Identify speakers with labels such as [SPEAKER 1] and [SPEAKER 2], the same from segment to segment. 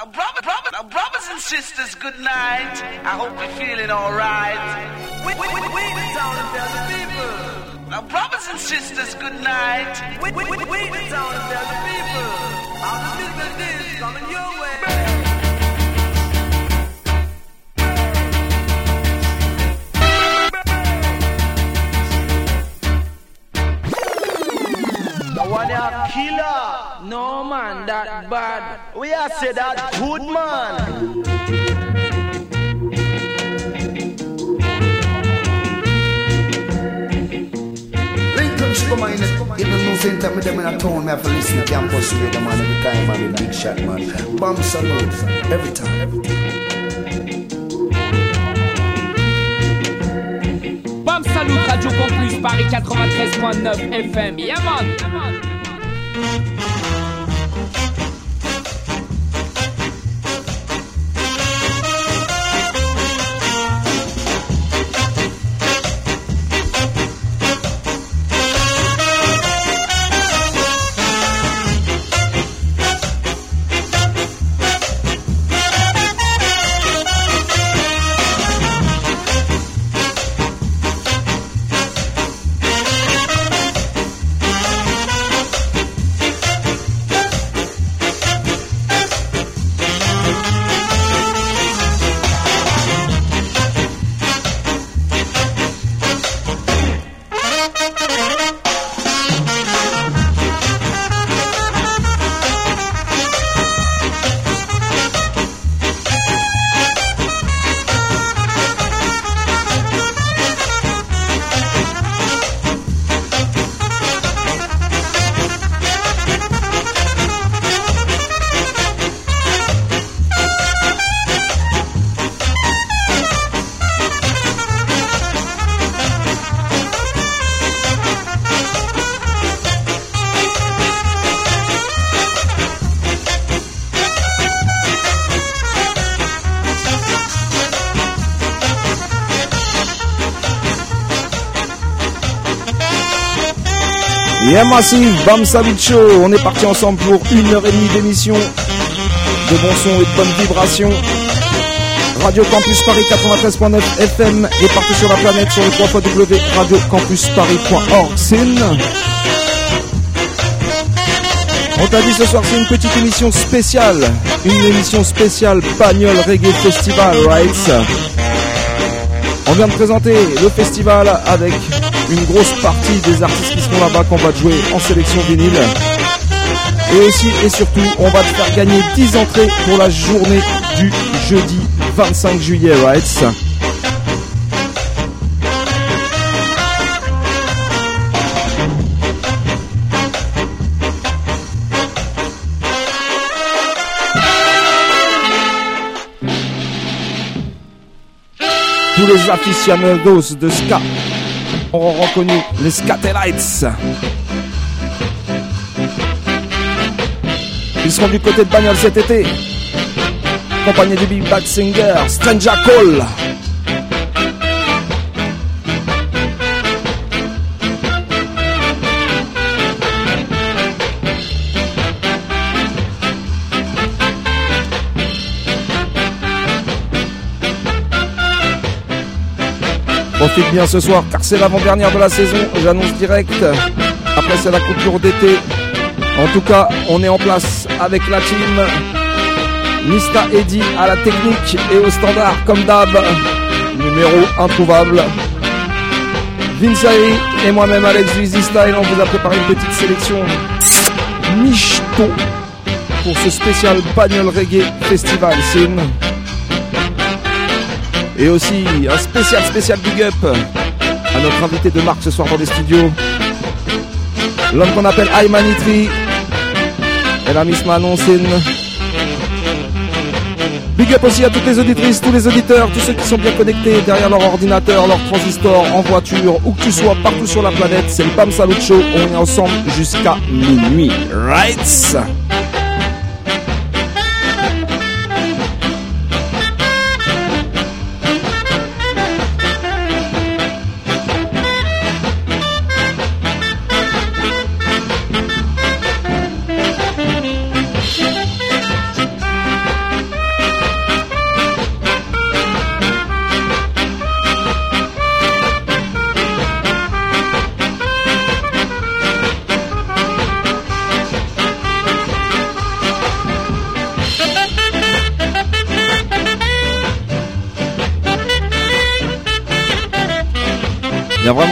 [SPEAKER 1] Brother, now, brothers and sisters, good night. I hope you're feeling alright. We, we, we, we the town and tell the people. Now, brothers and sisters, good night. We, we, we, we town and tell the people. How the business is coming your way.
[SPEAKER 2] one killer.
[SPEAKER 3] No man, that bad.
[SPEAKER 2] We are say that good man.
[SPEAKER 4] Come on, in the new center, me them in a town, me have to listen to campus radio, man, every time, man, big shot, man. Bam Salute, every time. Every.
[SPEAKER 5] Bam Salut, Radio Campus, Paris 93.9 FM. Yeah, man. Yeah, man.
[SPEAKER 6] Yeah Massive, Bam Show, on est parti ensemble pour une heure et demie d'émission de bon son et de bonnes vibrations. Radio Campus Paris 93.9 FM et partout sur la planète sur le 3 radiocampusparis.org. On t'a dit ce soir c'est une petite émission spéciale, une émission spéciale Bagnole Reggae Festival, right? On vient de présenter le festival avec une grosse partie des artistes seront va jouer en sélection vinyle. Et aussi et surtout, on va te faire gagner 10 entrées pour la journée du jeudi 25 juillet, right? Tous les aficionados de ska auront reconnu les Scatelites. Ils seront du côté de Bagnol cet été, accompagnés du Big Bad Singer, Stranger Call. Profite bien ce soir car c'est l'avant-dernière de la saison, j'annonce direct. Après c'est la coupure d'été. En tout cas, on est en place avec la team. Mista Eddy à la technique et au standard comme d'hab. Numéro introuvable. Vince et moi-même Alex Easy Style, on vous a préparé une petite sélection Michto pour ce spécial Bagnole Reggae Festival. Une et aussi un spécial spécial big up à notre invité de marque ce soir dans les studios. L'homme qu'on appelle Aymanitri et la Miss Manon Big up aussi à toutes les auditrices, tous les auditeurs, tous ceux qui sont bien connectés derrière leur ordinateur, leur transistor, en voiture, où que tu sois, partout sur la planète. C'est le PAM Salut Show. On est ensemble jusqu'à minuit. Right?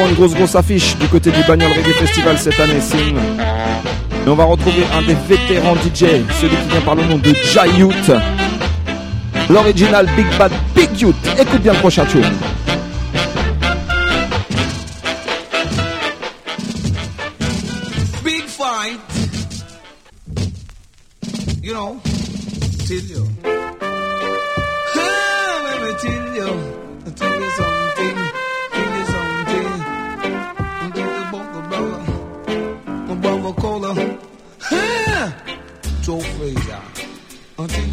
[SPEAKER 6] Une grosse grosse affiche du côté du Bagnole Reggae Festival cette année, Sim. Et on va retrouver un des vétérans DJ, celui qui vient par le nom de Jayut. L'original Big Bad Big Youth. Écoute bien le prochain tour.
[SPEAKER 1] Big fight. You know, you. Something.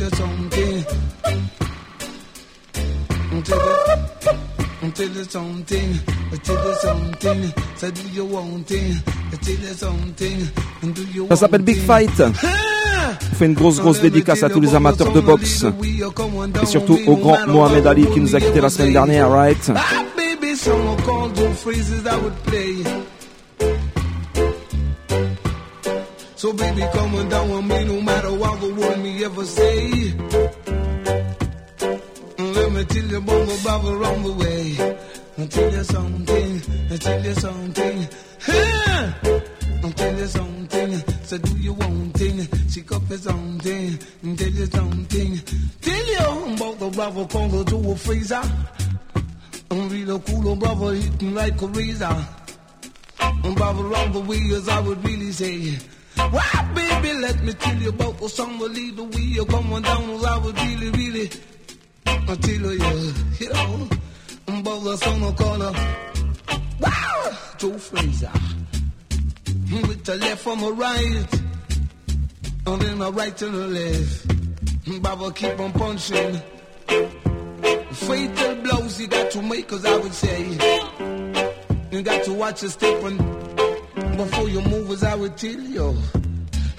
[SPEAKER 1] Something, something, so do you want it? Something, and do you
[SPEAKER 6] Ça s'appelle Big Fight. On fait une grosse grosse dédicace à tous les amateurs de boxe et surtout au grand Mohamed Ali qui nous a quitté la semaine dernière, right?
[SPEAKER 1] Ah. So baby, come on down with me no matter what the me ever say. Let me tell you about my brother on the way. I'll tell you something, I'll tell you something. Huh? I'll tell you something, so do you want thing? Shake up your something, and tell you something. Tell you about the brother called to a freezer. I'm real cool, brother, hitting like a razor. And brother, on the wheels, I would really say. Why, baby, let me tell you about the song, the lead the wheel coming down, I would really, really. Tell you, you know, I'm about the song, the corner. Wow, Joe Frazier. With the left from the right, and then the right to the left. Baba keep on punching. Fatal blows you got to make, cause I would say. You got to watch your step and before you move, as I would tell you.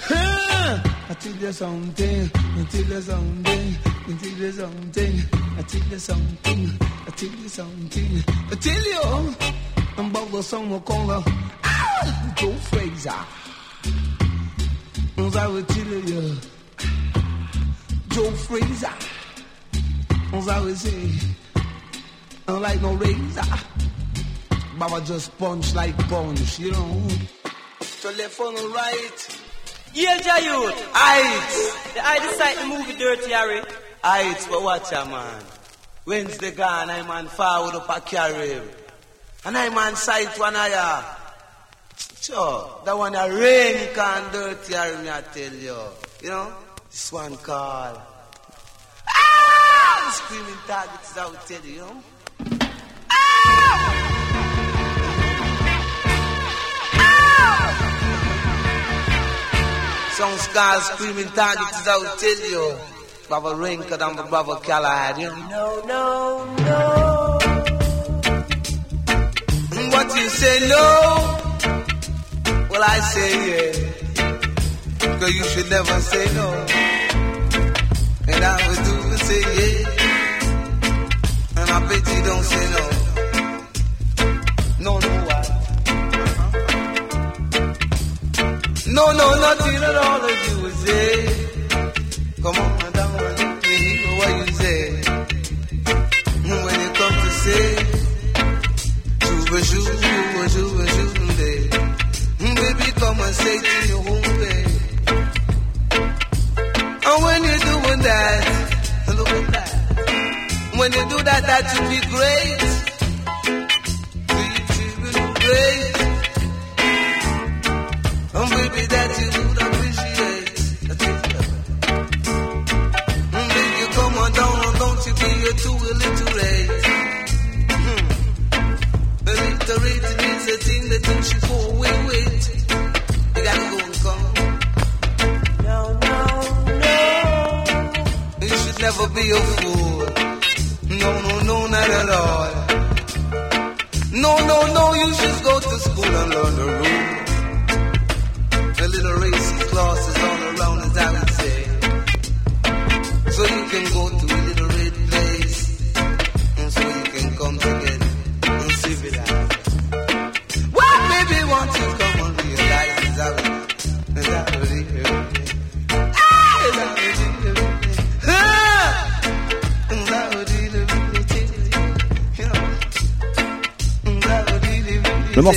[SPEAKER 1] I tell you something, I tell you something, I tell you something, I tell you something, I tell you something, I tell you. I'm about the song of caller, ah, Joe Frazier. As I would tell you, Joe Frazier. As I would say, I like no razor. Baba just punch like punch, you know. To left on the right.
[SPEAKER 2] Yeah, Jah Youth.
[SPEAKER 1] Aight.
[SPEAKER 2] The I decide to move it dirty, Harry.
[SPEAKER 1] Aight, but watch ya, man. Wednesday gone, I'm man forward up a carry. And I man sight one ya. Sure, that one a rain can dirty, Harry, me I tell you. You know, this one call. Ah! Screaming targets, I will tell you, you know. Some scars screaming targets, I will tell you. Brother Rinker and the brother Callahan, you know.
[SPEAKER 2] No, no, no.
[SPEAKER 1] What you say no? Well, I say yeah. Cause you should never say no. And I would do and say yeah. And I bet you don't say. No, No, no, nothing at all that you say. Come on, I don't want to hear what you say. When it comes to say, Shuba shuba shuba shuba day. Mm, baby, come and say to your home day. And when you're doing that, look at that. When you do that, that should be great. Don't you be a too illiterate. Illiterate means a thing that you go away with. You gotta go and come.
[SPEAKER 2] No, no, no.
[SPEAKER 1] You should never be a fool.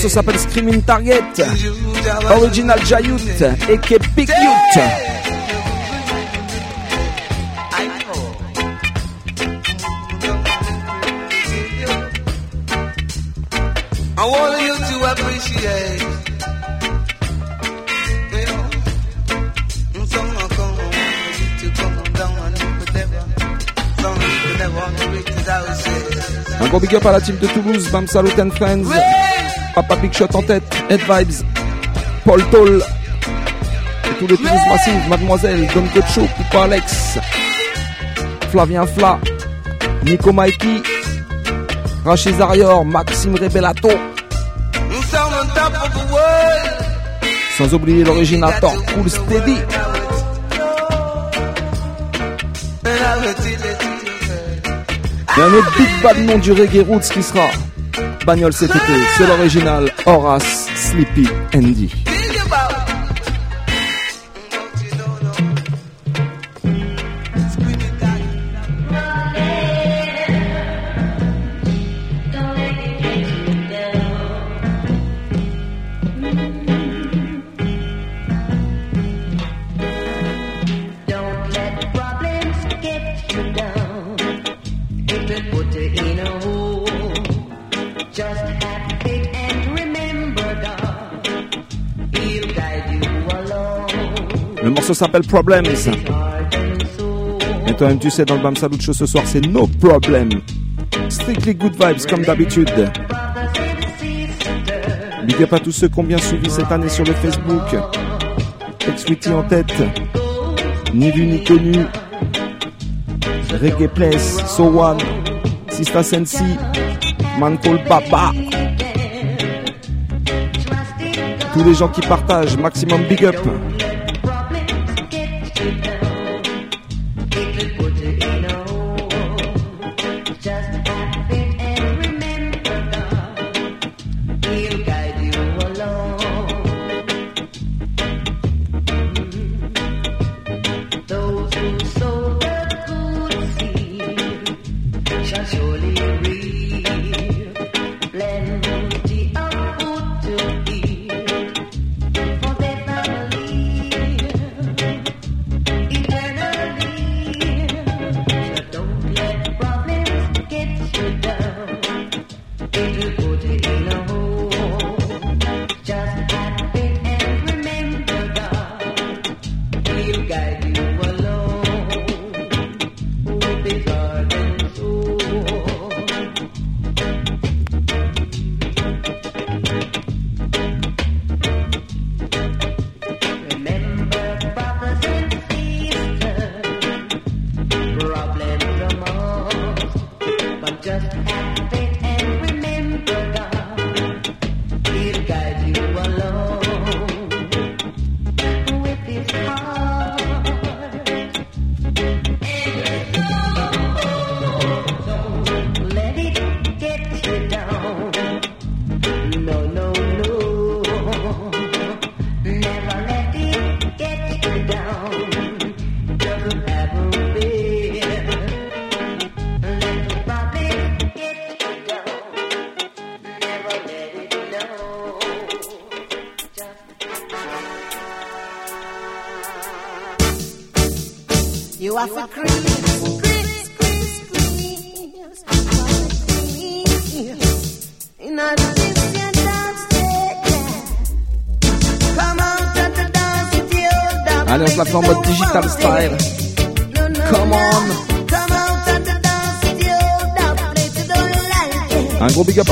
[SPEAKER 7] morceau s'appelle Screaming Target, original Jayut et qui Big Youth.
[SPEAKER 1] I want you to appreciate.
[SPEAKER 7] Un gros big up à la team de Toulouse, Bam Salut and Friends. Papa Big Shot en tête, Head Vibes, Paul Toll, et tous les touristes yeah massives, Mademoiselle, Don Gocho, Poupa Alex, Flavien Fla, Nico Mikey, Rachid Arior, Maxime Rebellato. Sans oublier l'originateur Cool Steady. Et un autre big bad nom du reggae roots qui sera c'est l'original Horace Sleepy Andy. s'appelle Problems. Et toi-même, tu sais, dans le Bam Salucho ce soir, c'est No Problem. Strictly Good Vibes, comme d'habitude. Big up à tous ceux qui ont bien suivi cette année sur le Facebook. ex en tête. Ni vu ni connu. Reggae Place, So One, Sista Sensi, Man Call Papa. Tous les gens qui partagent, maximum big up.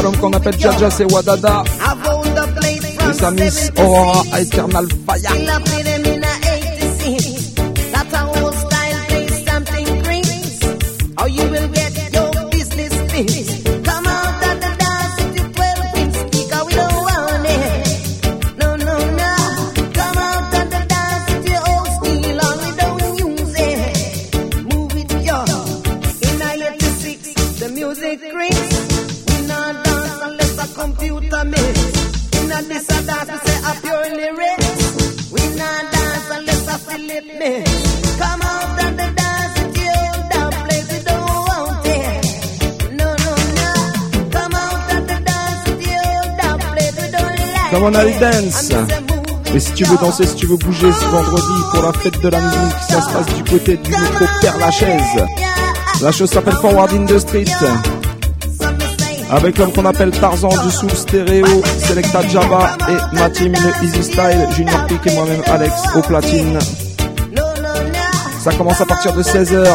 [SPEAKER 7] bonhomme qu'on appelle Jaja, c'est Wadada. Et sa Miss Aurora Eternal Fire.
[SPEAKER 8] Come
[SPEAKER 7] on, allez dance. Et si tu veux danser, si tu veux bouger ce vendredi pour la fête de la musique, ça se passe du côté du métro Père Lachaise. La chose s'appelle Forward in the Street. Avec l'homme qu'on appelle Tarzan du Soul Stéréo, Selecta Java et ma team le Easy Style, Junior Peak et moi-même Alex au platine. Ça commence à partir de 16h.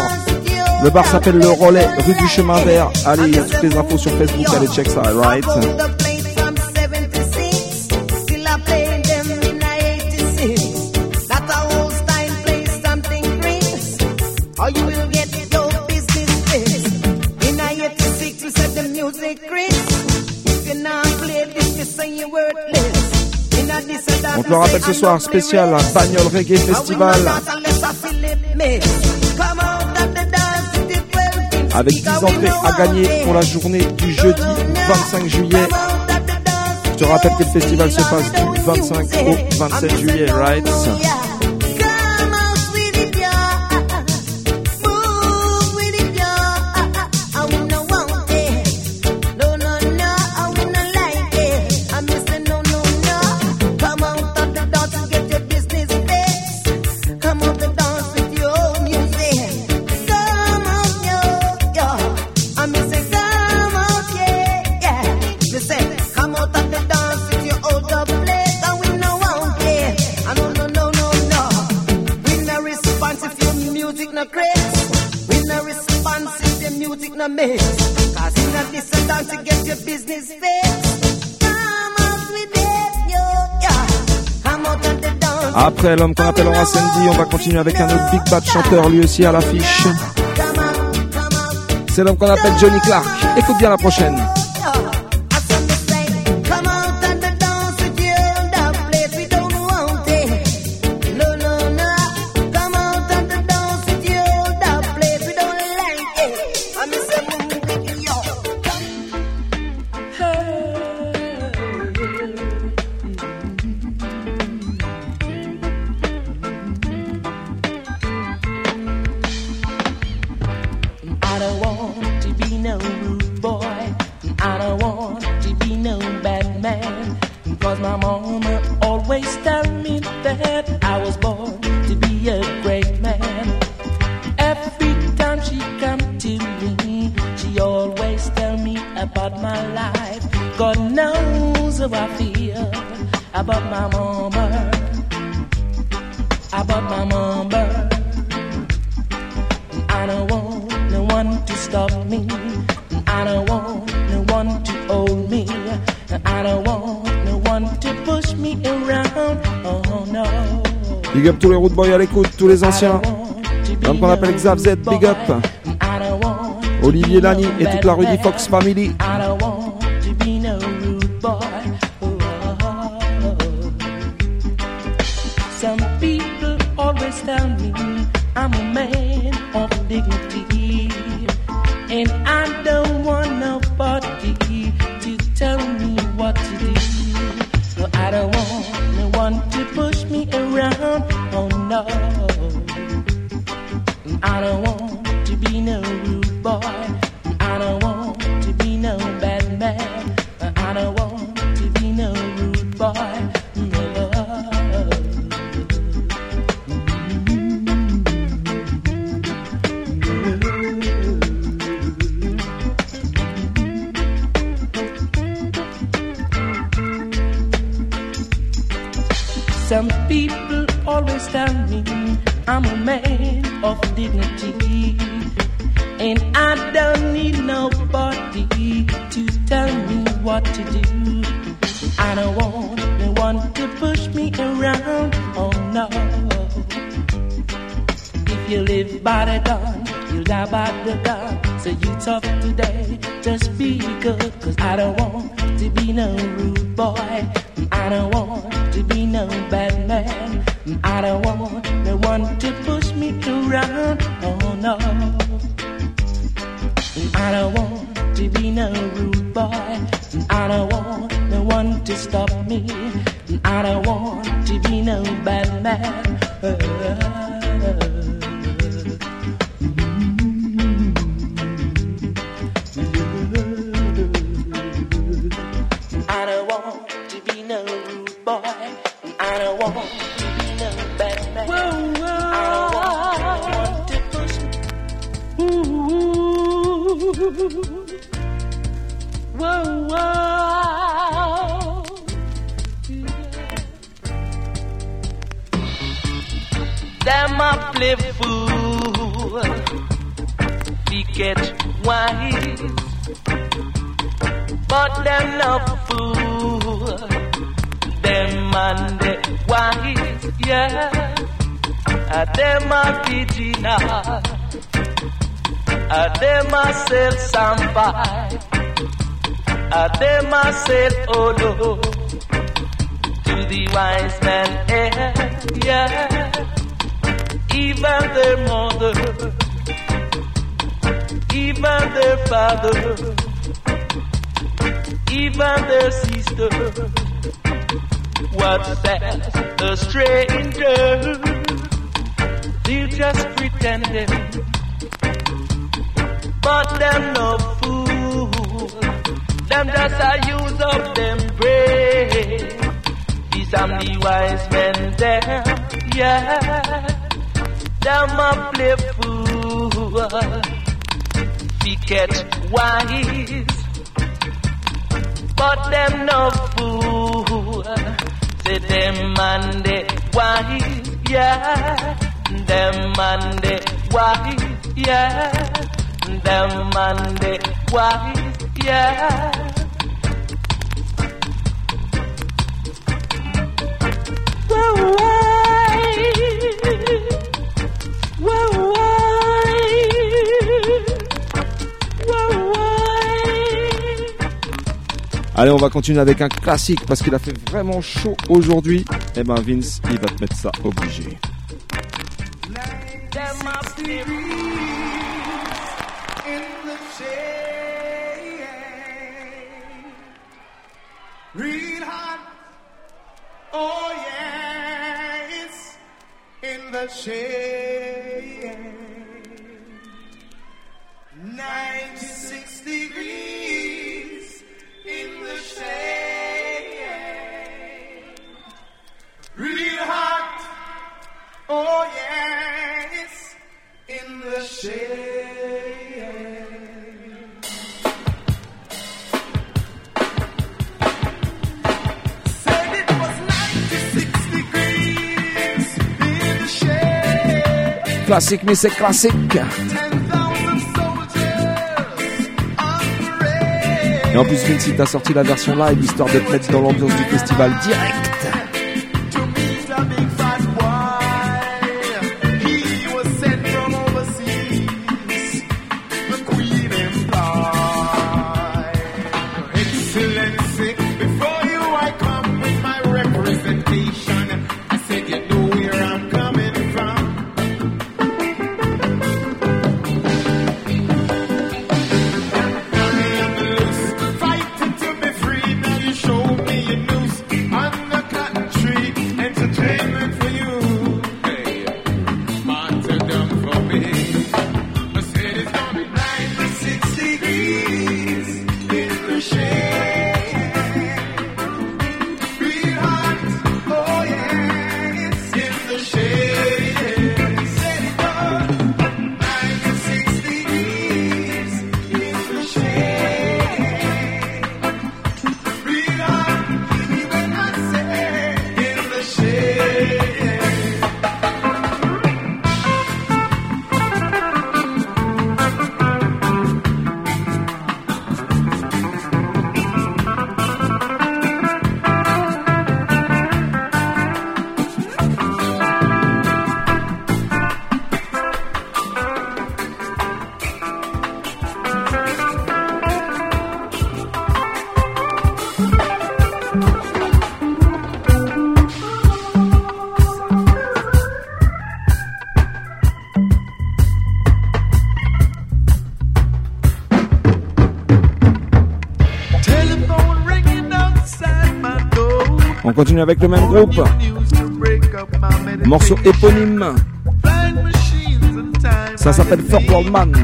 [SPEAKER 7] Le bar s'appelle Le Relais, rue du Chemin Vert. Allez, il y a toutes les infos sur Facebook, allez check ça, right? Ce soir, spécial Bagnole Reggae Festival. Avec 10 entrées à gagner pour la journée du jeudi 25 juillet. Je te rappelle que le festival se passe du 25 au 27 juillet, right? Après l'homme qu'on appelle Horace Andy, on va continuer avec un autre big bad chanteur lui aussi à l'affiche. C'est l'homme qu'on appelle Johnny Clark. Écoute bien la prochaine. Tous les anciens. L'homme qu'on appelle Xav Z, big up. Olivier Lani et toute la Rudy Fox family.
[SPEAKER 9] Some people always tell me I'm a man of dignity. And I don't need nobody to tell me what to do. I don't want no one to push me around. Oh no. If you live by the gun, you'll die by the gun. So you tough today, just be good. Cause I don't want to be no rude boy. I don't want to be no bad man. I don't want no one to push me around. Oh no. I don't want to be no rude boy. I don't want no one to stop me. I don't want to be no bad man. I
[SPEAKER 10] Allez, on va continuer avec un classique parce qu'il a fait vraiment chaud aujourd'hui. Et ben Vince, il va te mettre ça obligé.
[SPEAKER 6] Real hot, oh yeah, in the shade. Oh, yes, in the shade.
[SPEAKER 10] Classique, mais c'est classique. Et en plus, Vinci, t'as sorti la version live, histoire de te dans l'ambiance du festival direct.
[SPEAKER 6] On
[SPEAKER 10] continue avec le même groupe. Morceau éponyme. Ça s'appelle Fort World Man.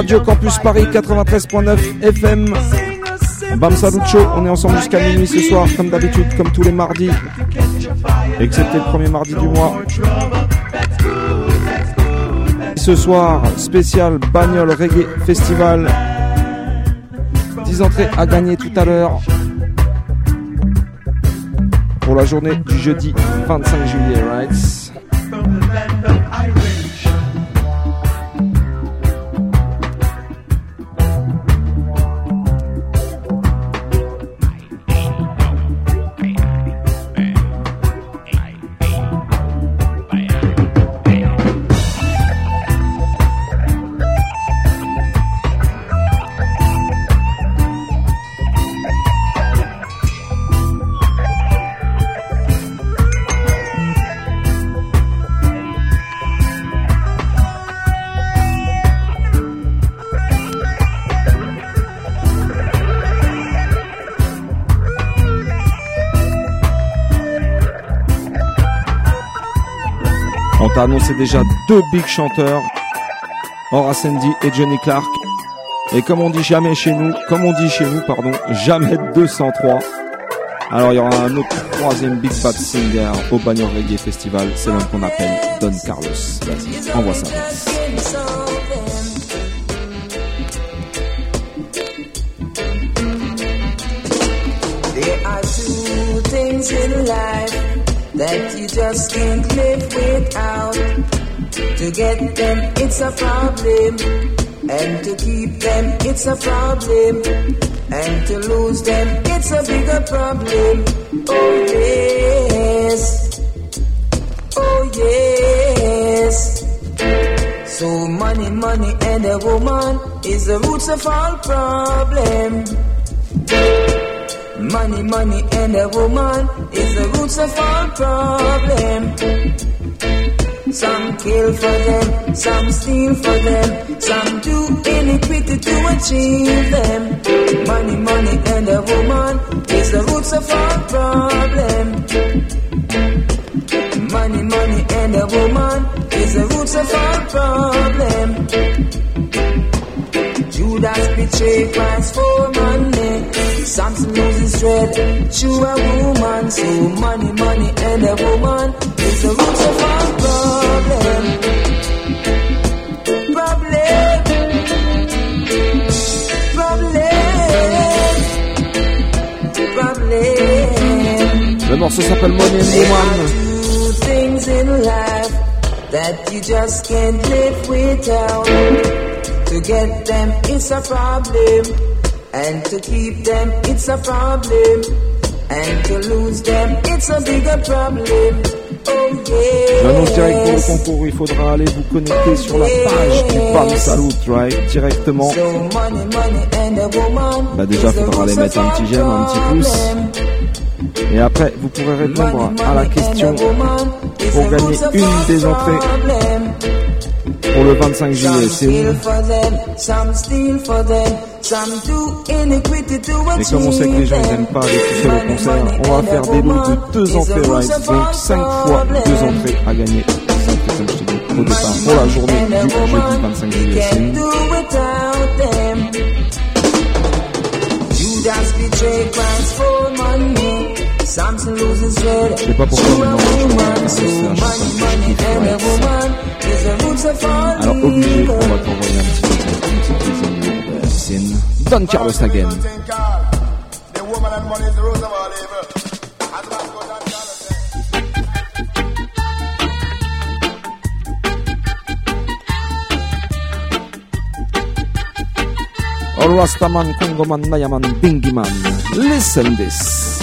[SPEAKER 6] Radio Campus Paris 93.9 FM. Bam Salut Show, on est ensemble jusqu'à minuit ce soir, comme d'habitude, comme tous les mardis, excepté le premier mardi du mois. Ce soir, spécial Bagnole Reggae Festival. 10 entrées à gagner tout à l'heure pour la journée du jeudi 25 juillet, right? On t'a annoncé déjà deux big chanteurs, Horace Andy et Johnny Clark. Et comme on dit jamais chez nous, comme on dit chez nous, pardon, jamais 203. Alors il y aura un autre troisième big bad singer au Bagnon Reggae Festival, c'est l'homme qu'on appelle Don Carlos. Vas-y, envoie ça.
[SPEAKER 11] To get them, it's a problem. And to keep them, it's a problem. And to lose them, it's a bigger problem. Oh yes. Oh yes. So money, money and a woman is the roots of all problem. Money, money, and a woman is the roots of all problem. Some kill for them, some steal for them, some do iniquity to achieve them. Money, money, and a woman is the roots of all problem. Money, money, and a woman is the roots of all problem. Judas betrayed Christ for money. Samson loses dread to a woman. So money, money, and a woman is the root of all bigger problem. Oh
[SPEAKER 6] J'annonce direct pour le concours, il faudra aller vous connecter sur la page du Bam Salut, right? Directement.
[SPEAKER 11] Money, money
[SPEAKER 6] Bah déjà, faudra aller mettre un petit j'aime, un petit pouce. Et après, vous pourrez répondre à la question pour gagner une des entrées pour le 25 juillet. C'est où Et comme on sait que les gens ils aiment pas aller au concert, on va faire des lots de deux entrées. Donc 5 fois deux entrées à gagner. 5 comme je te dis, au départ pour la journée du jeudi 25 juillet. C'est
[SPEAKER 11] Samson loses dread
[SPEAKER 6] Je sais pas pourquoi
[SPEAKER 11] to a
[SPEAKER 6] maintenant je
[SPEAKER 11] woman. So
[SPEAKER 6] suis en train de faire
[SPEAKER 11] money, money,
[SPEAKER 6] je
[SPEAKER 11] and a
[SPEAKER 6] kiffe, right.
[SPEAKER 11] woman is the roots of all
[SPEAKER 6] Alors obligé, on
[SPEAKER 11] evil.
[SPEAKER 6] va t'envoyer un petit une petite dizaine de Sin. Don Carlos again.
[SPEAKER 12] The woman and money is the root of all evil. Man goes on, Carlos said.
[SPEAKER 6] All Rastaman, Congoman, Nayaman, Bingiman. Listen this.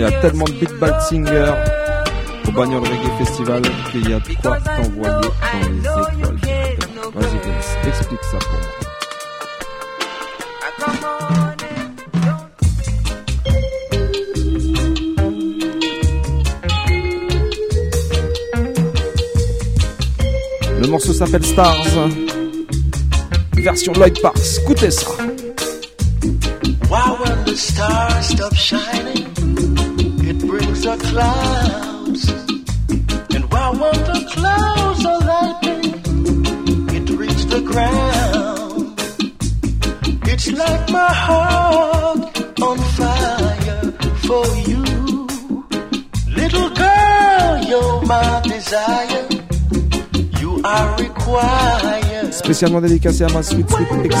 [SPEAKER 7] Il y a tellement de Big Bad Singer au Bagnole Reggae Festival qu'il y a de quoi t'envoyer dans les étoiles. Vas-y, explique ça pour moi. Le morceau s'appelle Stars. Version Lloyd Parks. Écoutez ça.
[SPEAKER 13] When the stars stop shining, brings the clouds. And why when the clouds are lightning, it reaches the ground. It's like my heart on fire for you. Little girl, you're my desire. You are required.
[SPEAKER 7] Spécialement dédicacé à ma sweet sweet big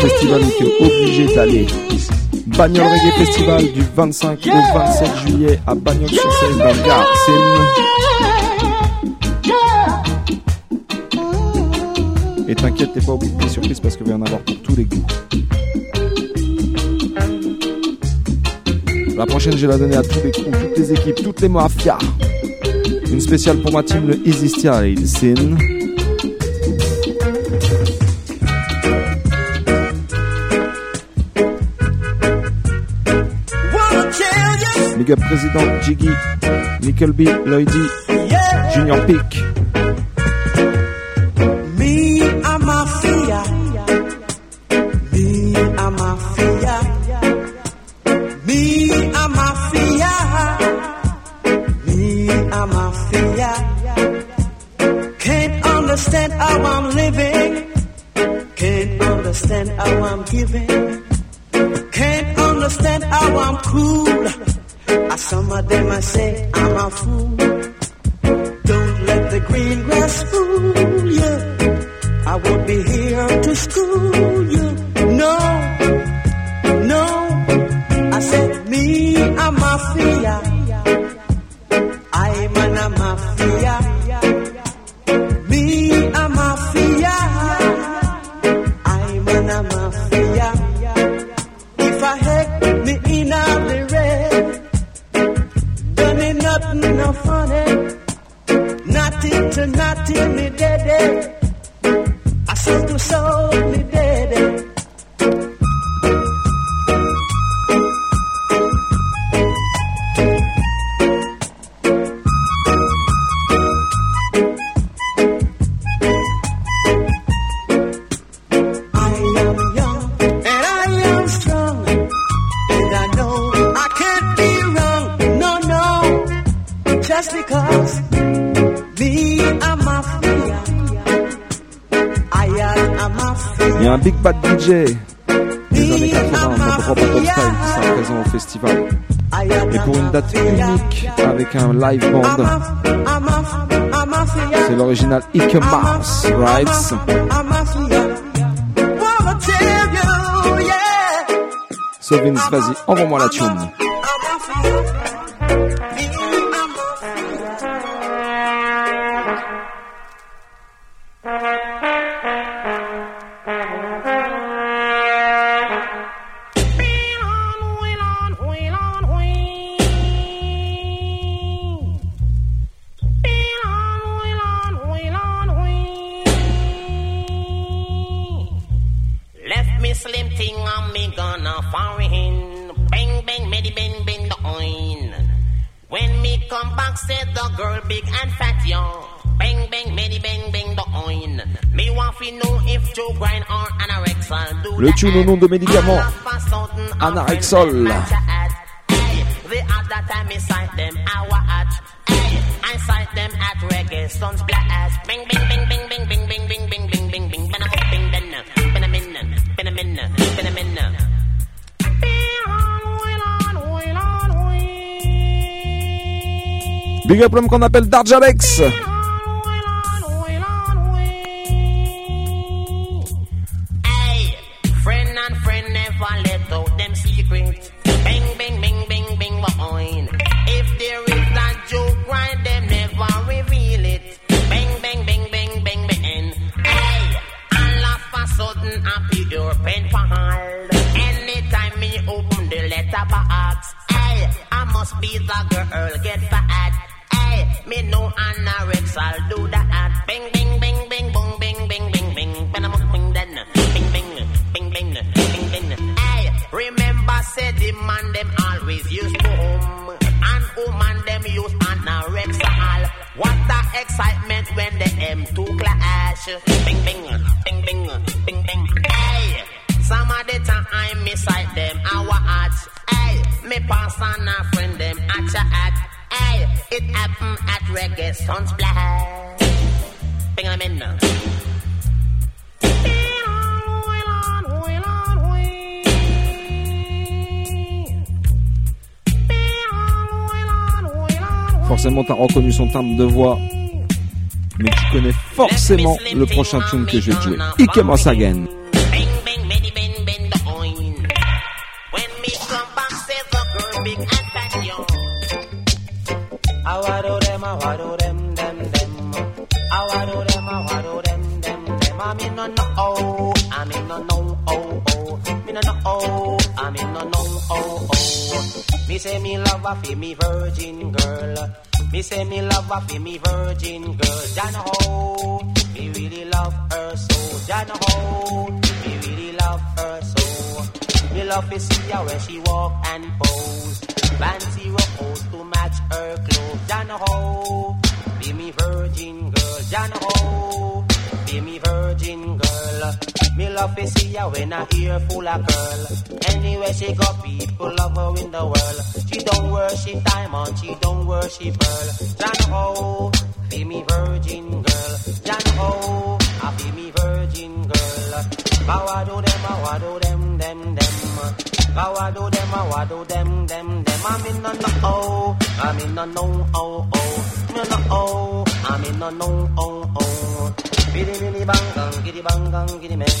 [SPEAKER 7] festival où t'es obligé d'aller. Bagnole Reggae Festival du 25 au 27 juillet à Bagnols-sur-Seine dans le Gard. C'est une... Et t'inquiète, t'es pas au bout des surprises parce qu'il va y en avoir pour tous les goûts. La prochaine, je vais la donner à tous les crews, toutes les équipes, toutes les mafias. Une spéciale pour ma team, le Easy Style Sin. Big up président Jiggy, Nickel B, Lloydy, Junior Peak.
[SPEAKER 6] avec un live band. C'est l'original Ike
[SPEAKER 14] Mouse Rights.
[SPEAKER 6] So Vince, vas-y, envoie-moi la tune.
[SPEAKER 15] Do
[SPEAKER 6] Le nom de médicaments,
[SPEAKER 15] Anarexol.
[SPEAKER 6] Big up l'homme qu'on appelle Darjalex.
[SPEAKER 15] Bing, bing, bing, bing, bing, bing. Hey, some of the time me sight them our hearts. Hey, me pass on a friend them at your at. Hey, it happen at reggae. Bing them in now.
[SPEAKER 6] Forcément, t'as reconnu son timbre de voix mais tu connais forcément le prochain tune que je vais jouer.
[SPEAKER 15] Il Me say
[SPEAKER 14] me love a fi me virgin girl. Jana ho, me really love her so. Jana ho, me really love her so. Me love to see her when she walk and pose. Fancy rose to match her clothes. Jana ho, be me virgin girl. Jana ho, be me virgin girl. Me love to see her when I ear full of girl. Anywhere she go, people love her in the world. She don't worship diamond, she don't worship pearl. Jana ho, oh, be me virgin girl. Jana ho, oh, I be me virgin girl. Bow I do them, I do them, them, them. Bow I do them, I do them, them, them. I'm in no no oh, oh, I'm in no no oh oh, no no oh, I'm in no no oh oh. Biddy mini bang gang, giddy bang gang, giddy men.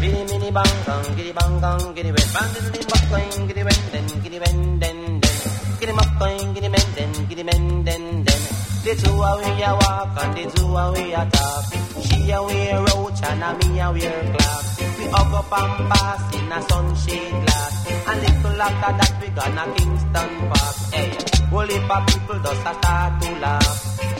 [SPEAKER 14] Biddy mini bang gang, giddy bang gang, giddy wen. Bang diddly buck going, giddy wen, den, giddy wen, den, den. Giddy muck going, giddy men, den, giddy men, den, den. The two a we a walk and the two a we a talk. She a wear roach and a me a wear clock. We hug up and pass in a sunshade glass. And little after that we gonna Kingston Park. Hey, whole heap people just a start to laugh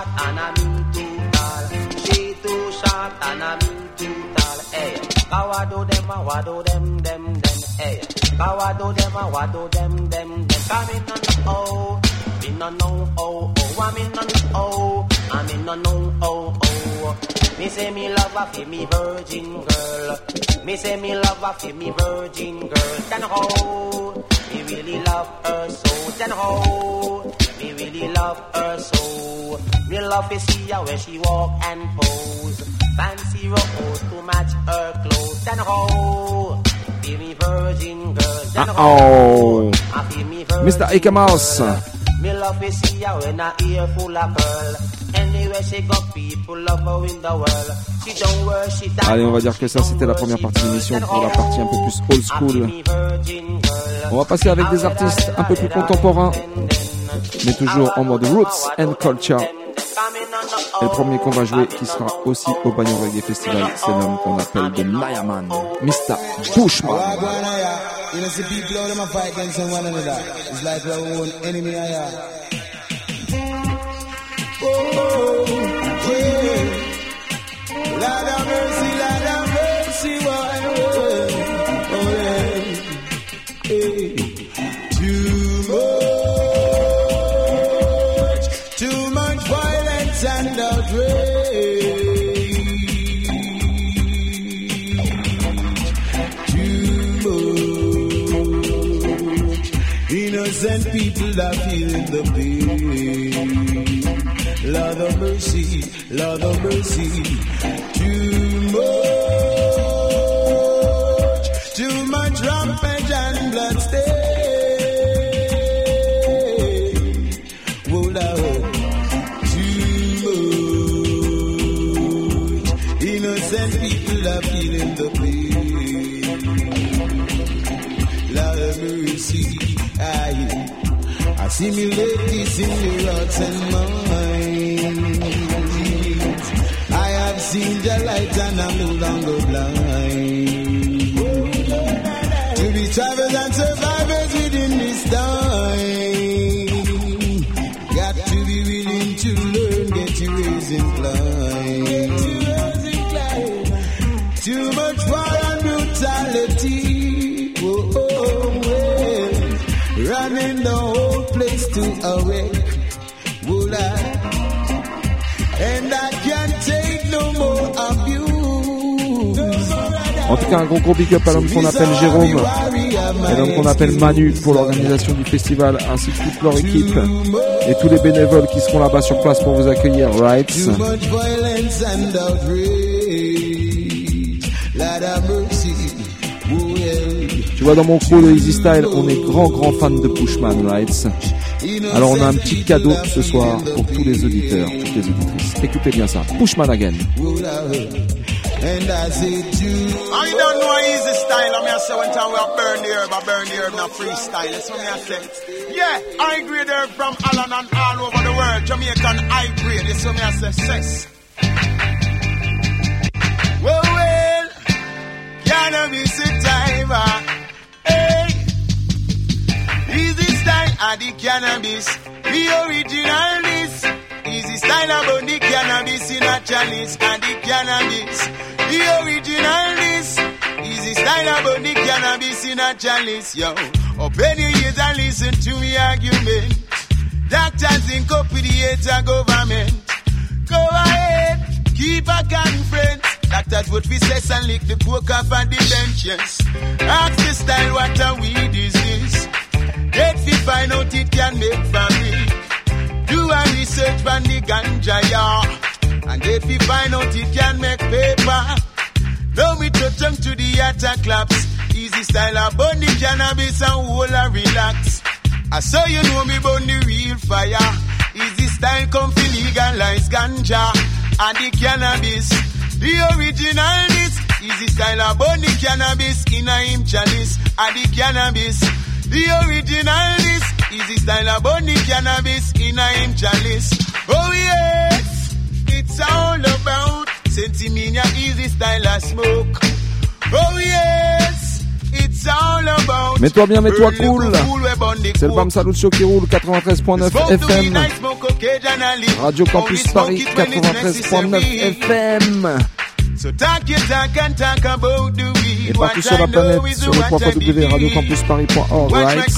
[SPEAKER 14] short and I mean too tall. She too short and I mean too tall. Hey, eh, how them, how I do them, them, them. Hey, eh, how them, how I do them, them, them. Come in on the oh, me no oh oh. I'm in on the oh, I'm in on no oh oh. Me say me love a fi me virgin girl. Me say me love a fi me virgin girl. Then oh me really love her so. Then how me really love her so. Me love to see her when she walk and pose. Fancy rose to match her clothes. Then how be me virgin girl. Then how
[SPEAKER 6] Oh.
[SPEAKER 14] I feel me virgin
[SPEAKER 6] Mr.
[SPEAKER 14] Eek-A-Mouse. Me love to see her when her ear full of pearl. Anywhere she go, people love her in the world. She don't worship that.
[SPEAKER 6] Allez, on va dire que ça c'était la première partie de l'émission pour la partie un peu plus old school. On va passer avec des artistes un peu plus contemporains, mais toujours en mode roots and culture. Et le premier qu'on va jouer, qui sera aussi au Bagnon Reggae Festival, c'est l'homme qu'on appelle The Mayaman, Mr. Bushman.
[SPEAKER 1] You know, see people out them a fight against one another. It's like our own enemy I are. Oh, yeah. Lord have mercy, Lord have mercy. Oh. Too much, too much violence and outrage. Innocent people that feeling the pain. Mercy, Lord of mercy. Much, Simulate in your hearts and minds. I have seen the light and I'm no longer blind. To be travelers and survivors place to a wreck. Will I? And I can't take no more abuse.
[SPEAKER 6] En tout cas, un gros gros big up à l'homme qu'on appelle Jérôme et l'homme qu'on appelle Manu pour l'organisation du festival, ainsi que toute leur équipe et tous les bénévoles qui seront là-bas sur place pour vous accueillir. Right? Tu vois, dans mon crew, le Easy Style, on est grand grand fan de Pushman, right? Alors on a un petit cadeau ce soir pour tous les auditeurs, toutes les auditrices. Écoutez bien ça. Pushman again.
[SPEAKER 1] And I
[SPEAKER 16] I don't know easy style. I mean, I say when time we burn the herb, I burn the herb, not freestyle. That's what I say. Yeah, I grade herb from Allen and all over the world. Jamaican high grade. That's what I say. Sex. Well, well, cannabis sativa. Hey, of the cannabis. The original this. Easy style about the cannabis in a chalice and the cannabis. The original this. Easy style about the cannabis in a chalice, yo. Open your ears and listen to me argument. Doctors incorporate a government. Go ahead, keep a conference. Doctors vote for sex and lick the off and the benches. Ask the style what a weed is this. Get fi find out it can make family. Do a research on the ganja, yeah. And get fi find out it can make paper. Now me touch on to the attack claps. Easy style of burn the cannabis and hold a relax. I saw you know me burn the real fire. Easy style come fi legalize ganja and the cannabis. The original this. Easy style of burn the cannabis in a him chalice and the cannabis. The originalist is his style of cannabis in a him. Oh yes, it's all about Sentiminia is his style of smoke. Oh yes, it's all about.
[SPEAKER 6] Mets-toi bien, mets-toi cool. C'est le Bam Saluccio qui roule 93.9 FM. Radio Campus Paris 93.9 FM. Et partout sur la planète, sur le www.radiocampusparis.org, right?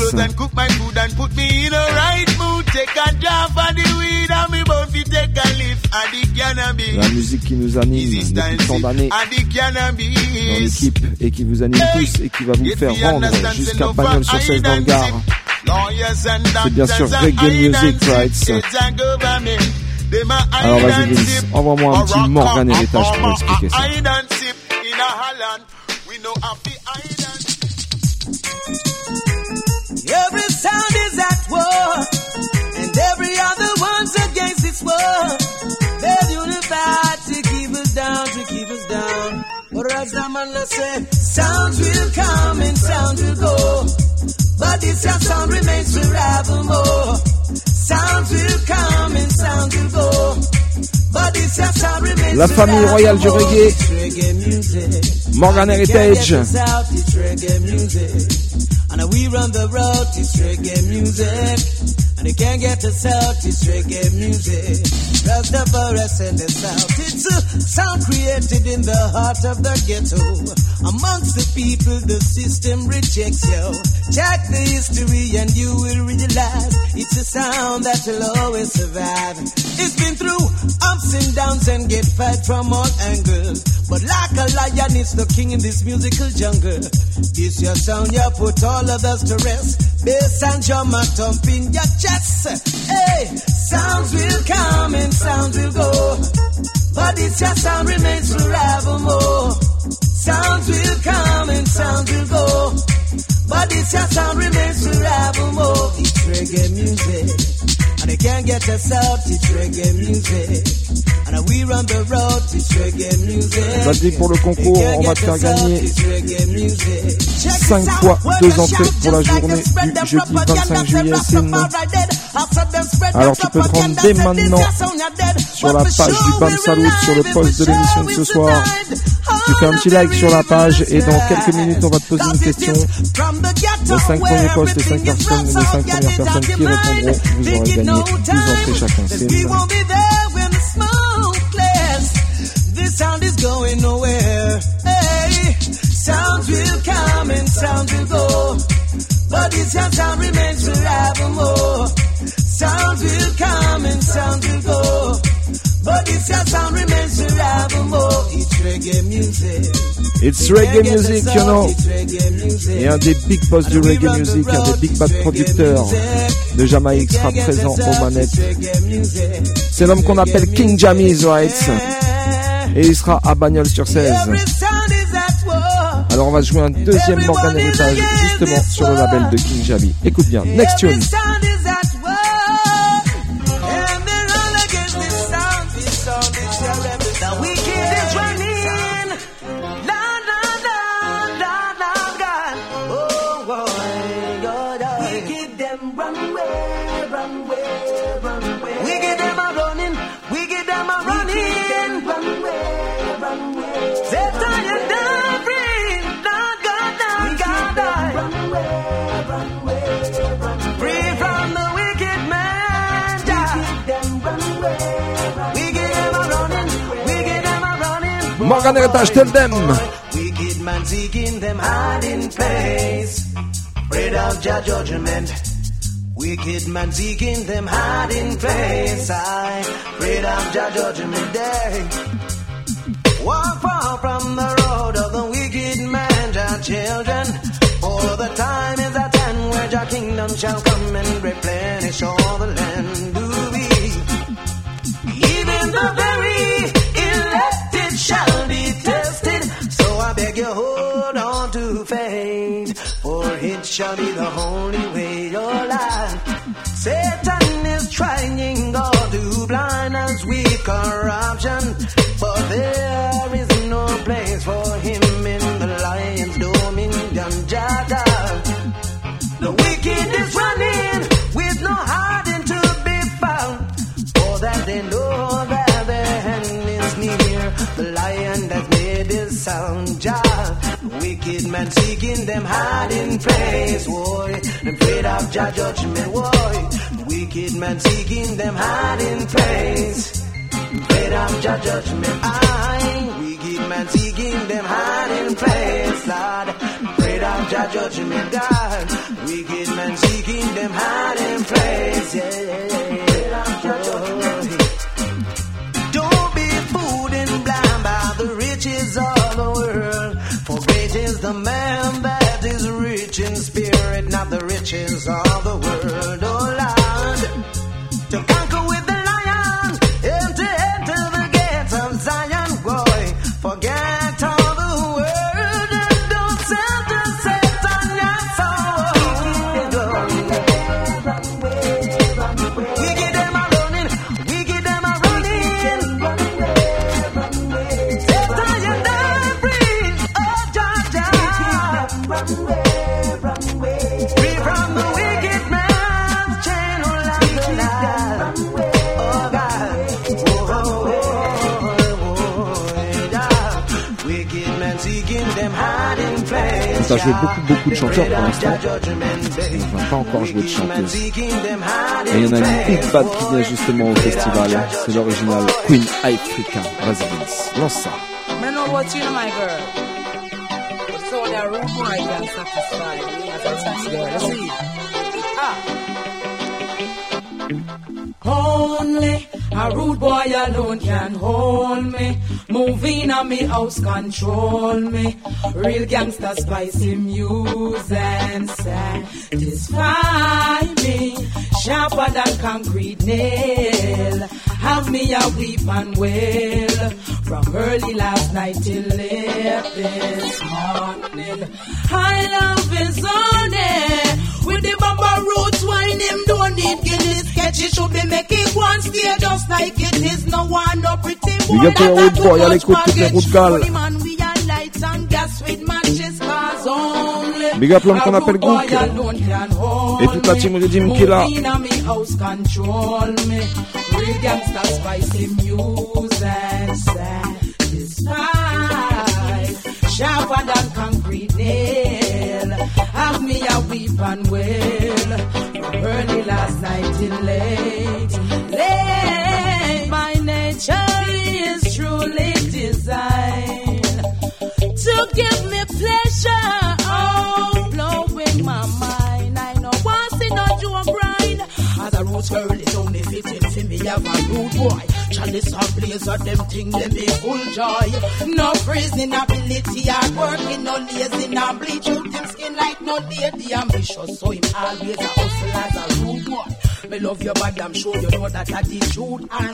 [SPEAKER 6] La musique qui nous anime depuis tant d'années. dans l'équipe et qui vous anime tous et qui va vous faire rendre jusqu'à Bagnole sur 16 dans le Gard. C'est bien sûr Reggae Music, right? Alors vas-y Vince, envoie-moi un petit Morgan Heritage pour expliquer ça.
[SPEAKER 16] Sip in a Holland. We know how to hide and
[SPEAKER 1] Every sound is at war, and every other one's against its war. They're unified to keep us down, to keep us down. But as the man say, sounds will come and sounds will go. But this your sound remains forevermore.
[SPEAKER 6] La famille royale du reggae. Morgan Heritage.
[SPEAKER 1] And we run the road, it's reggae music. And can't get us out, it's reggae music. Rastafari send us out. It's a sound created in the heart of the ghetto. Amongst the people, the system rejects you. Check the history and you will realize it's a sound that will always survive. It's been through ups and downs and get fight from all angles. But like a lion, it's the king in this musical jungle. This your sound, you put all of us to rest. Bass and drum a thump in your. Hey, sounds will come and sounds will go. But it's your sound remains forevermore. Sounds will come and sounds will go. But it's your sound remains forevermore. It's reggae music. And they can't get us out, it's reggae music. And we run the road, it's reggae music.
[SPEAKER 6] Vas-y pour le concours, on va te faire gagner
[SPEAKER 1] it's reggae music. Check
[SPEAKER 6] 5
[SPEAKER 1] this out,
[SPEAKER 6] fois
[SPEAKER 1] when
[SPEAKER 6] 2
[SPEAKER 1] the
[SPEAKER 6] entrées pour la journée du jeudi
[SPEAKER 1] propaganda,
[SPEAKER 6] 25 juillet. Alors tu peux te rendre dès maintenant sur la page du
[SPEAKER 1] we
[SPEAKER 6] Salut sur le post de l'émission de ce soir. Tu fais un petit like sur la page et dans quelques minutes on va te poser une question. Les 5 premiers postes, les 5 personnes, les 5 premières personnes qui répondront, vous aurez gagné 12 entrées chacun.
[SPEAKER 1] Cause
[SPEAKER 6] C'est
[SPEAKER 1] we won't be there when the smoke clears. This sound is going nowhere. Hey, sounds will come and sounds will go. But this your sound remains forevermore. Sounds will come and sounds will go. But this your sound remains forevermore. It's reggae music.
[SPEAKER 6] It's reggae music, you know. Et un des big boss du reggae music, un des big bad producteurs de Jamaïque sera présent aux manettes. C'est l'homme qu'on appelle King Jammy's Rights. Et il sera à Bagnols sur 16. Alors on va jouer un deuxième Morgan Heritage justement sur le label de King Jammy. Écoute bien, next tune. Morgan Heritage, tell them.
[SPEAKER 1] Wicked man seeking them hiding place. Afraid of your judgment. Wicked man seeking them hiding place. I afraid of your judgment day. Walk far from the road of the wicked man, your children. For the time is at hand where your kingdom shall come and replenish all the land. Do we? Even the shall be the only way your life. Satan is trying all to blind us with corruption, but there is no place for him in the lion's dominion. Jada. The wicked is running with no hiding to be found. For that they know that their end is near. The lion that made his sound. Jah, wicked man seeking them hiding place. Boy, afraid of judgment. Boy, wicked man seeking them hiding place. Afraid of judgment. I, wicked man seeking them hiding place, Lord. Down Jah judgment, God. Wicked man seeking them hiding place, yeah, yeah, yeah. Is the man that is rich in spirit, not the riches of the world. Oh
[SPEAKER 6] t'as joué beaucoup, beaucoup de chanteurs pour l'instant. On va pas encore jouer de chanteuses. Et il y en a une big bad qui vient justement au festival. C'est l'original Queen Africa Residence. Lance ça.
[SPEAKER 7] Only a rude boy alone can hold me. Moving on me house control me. Real gangster spicy music and satisfy me. Sharper than concrete nail. Have me a weep and wail. From early last night till late this morning. I love is on it. With the roots, wine him don't need Guinness. Sketchy should be making one stay just like it is. No one, no pretty boy.
[SPEAKER 6] Big up to your road boy, à l'écoute, toutes les routes gales.
[SPEAKER 7] Man, we are lights and gas with matches cars only.
[SPEAKER 6] Big up l'homme qu'on appelle
[SPEAKER 7] A rude
[SPEAKER 6] Gook.
[SPEAKER 7] boy alone can hold
[SPEAKER 6] Et toute la team Redeem qui est là.
[SPEAKER 7] Moving on me house control me. Real gangsta spicy music satisfied. Sharper than concrete nail. Have me a weep and wail. From early last night till late. Late. My nature is truly designed to give me pleasure. Oh, blowing my mind. I know what's in a Joe bride. As a roots girl, it's only fitting have a rude boy. Chalice and blazer, them thing, them be full joy. No freezing ability, hard working, no lazy, no bleach out him skin like no lady. Ambitious, so him always a hustle as a rude boy. Me love your body, I'm sure you know that I did truth. I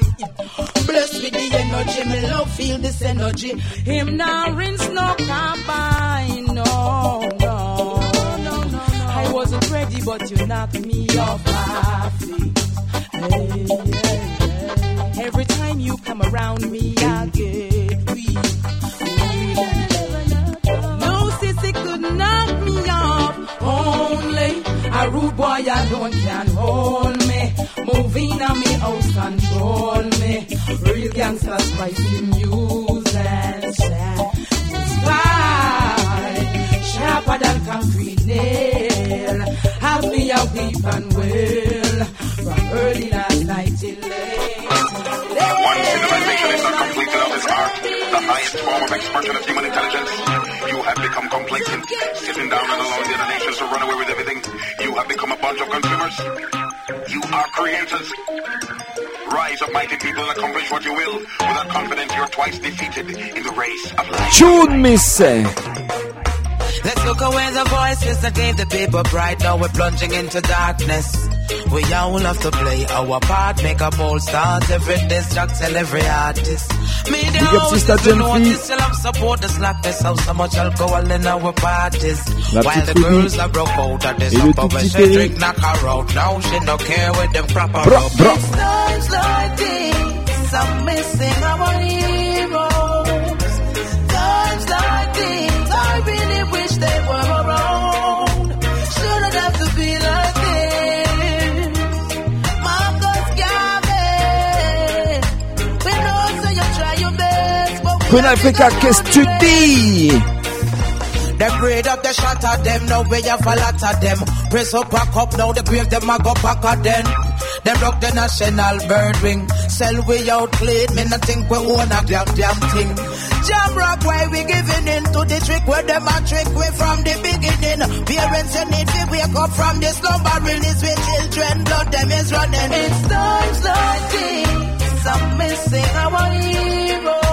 [SPEAKER 7] blessed with the energy, me love feel this energy. Him now rinse no combine, no, no. I wasn't ready, but you knocked me off my feet. Hey, hey. Every time you come around me, I get weak. No sissy could knock me off. Only a rude boy alone can hold me. Moving on me house control me. Real gangsta spicy music. Satisfied. Sharper than concrete nail. Have me a weep and wail. From early last night till late.
[SPEAKER 17] One civilization is not complete without its art, the highest form of expression of human intelligence. You have become complacent, sitting down and allowing the other nations to run away with everything. You have become a bunch of consumers. You are creators. Rise up, mighty people, and accomplish what you will. Without confidence, you're twice defeated in the race of life.
[SPEAKER 6] Tune Miss.
[SPEAKER 1] Let's look away the voices that gave the people pride. Now we're plunging into darkness. We all have to play our part, make a bold start. Every distract, tell every artist. Media
[SPEAKER 6] Big up sister
[SPEAKER 1] houses, we
[SPEAKER 6] Jen Fee.
[SPEAKER 1] notice still have support the slackness of so much alcohol in our parties.
[SPEAKER 6] La
[SPEAKER 1] While the girls are broke out of this
[SPEAKER 6] Et le
[SPEAKER 1] upper
[SPEAKER 6] tout petit
[SPEAKER 1] she
[SPEAKER 6] Terry.
[SPEAKER 1] drink knock her out. Now she no care with them proper
[SPEAKER 6] Bra,
[SPEAKER 1] rub.
[SPEAKER 6] bra.
[SPEAKER 1] Times like these, I'm missing our heroes.
[SPEAKER 6] Queen Ifrica, qu'est-ce que tu dis?
[SPEAKER 1] Them grade up the shot at them, now we have a lot of them. Press up, back up, now the grave them a go back at them. Them rock the national bird wing.
[SPEAKER 7] sell we out clean. Me not think we own a damn damn thing. Jam rock why we giving in to the trick where them a trick we from the beginning. Parents you need to wake up from the slumber release with children. Blood them is running.
[SPEAKER 18] It's times like these I'm missing our heroes.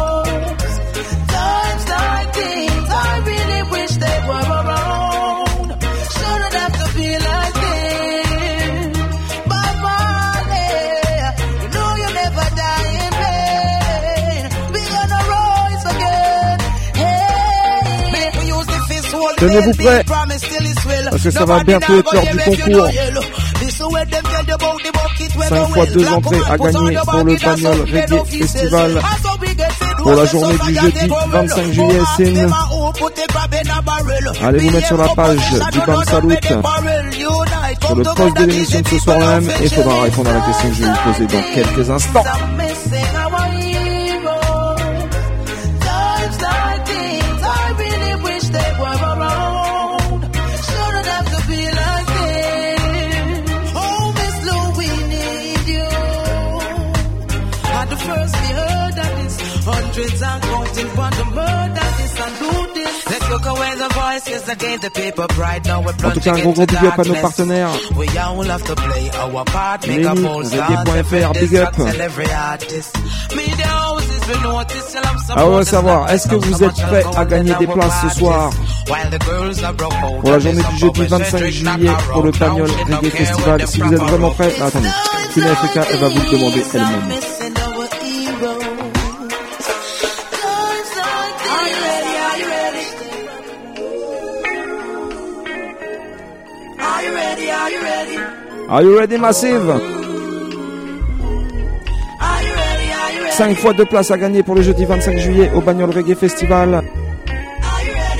[SPEAKER 6] Tenez-vous prêts, parce que ça va bientôt être l'heure du concours. 5 fois 2 entrées à gagner pour le
[SPEAKER 7] Bagnol
[SPEAKER 6] Reggae Festival pour la journée du jeudi
[SPEAKER 7] take over.
[SPEAKER 6] 25 juillet
[SPEAKER 7] barrel.
[SPEAKER 6] Allez vous mettre sur la page du Bam Salut sur le post de l'émission de ce soir même et il faudra répondre à la question que je vais vous poser dans quelques instants. En tout cas, un gros gros big up à nos partenaires.
[SPEAKER 7] Lenny.fr,
[SPEAKER 6] big up. Ah ouais, savoir, est-ce que vous êtes prêts à gagner des places ce soir pour la journée du jeudi 25 juillet pour le Pagnol Reggae Festival Si vous êtes vraiment prêts, attendez, Tina FK, elle va vous le demander elle-même.
[SPEAKER 18] Are you ready?
[SPEAKER 6] Massive?
[SPEAKER 18] Are you ready? Are you ready?
[SPEAKER 6] 5 fois 2 places à gagner pour le jeudi 25 juillet au Bagnol Reggae Festival.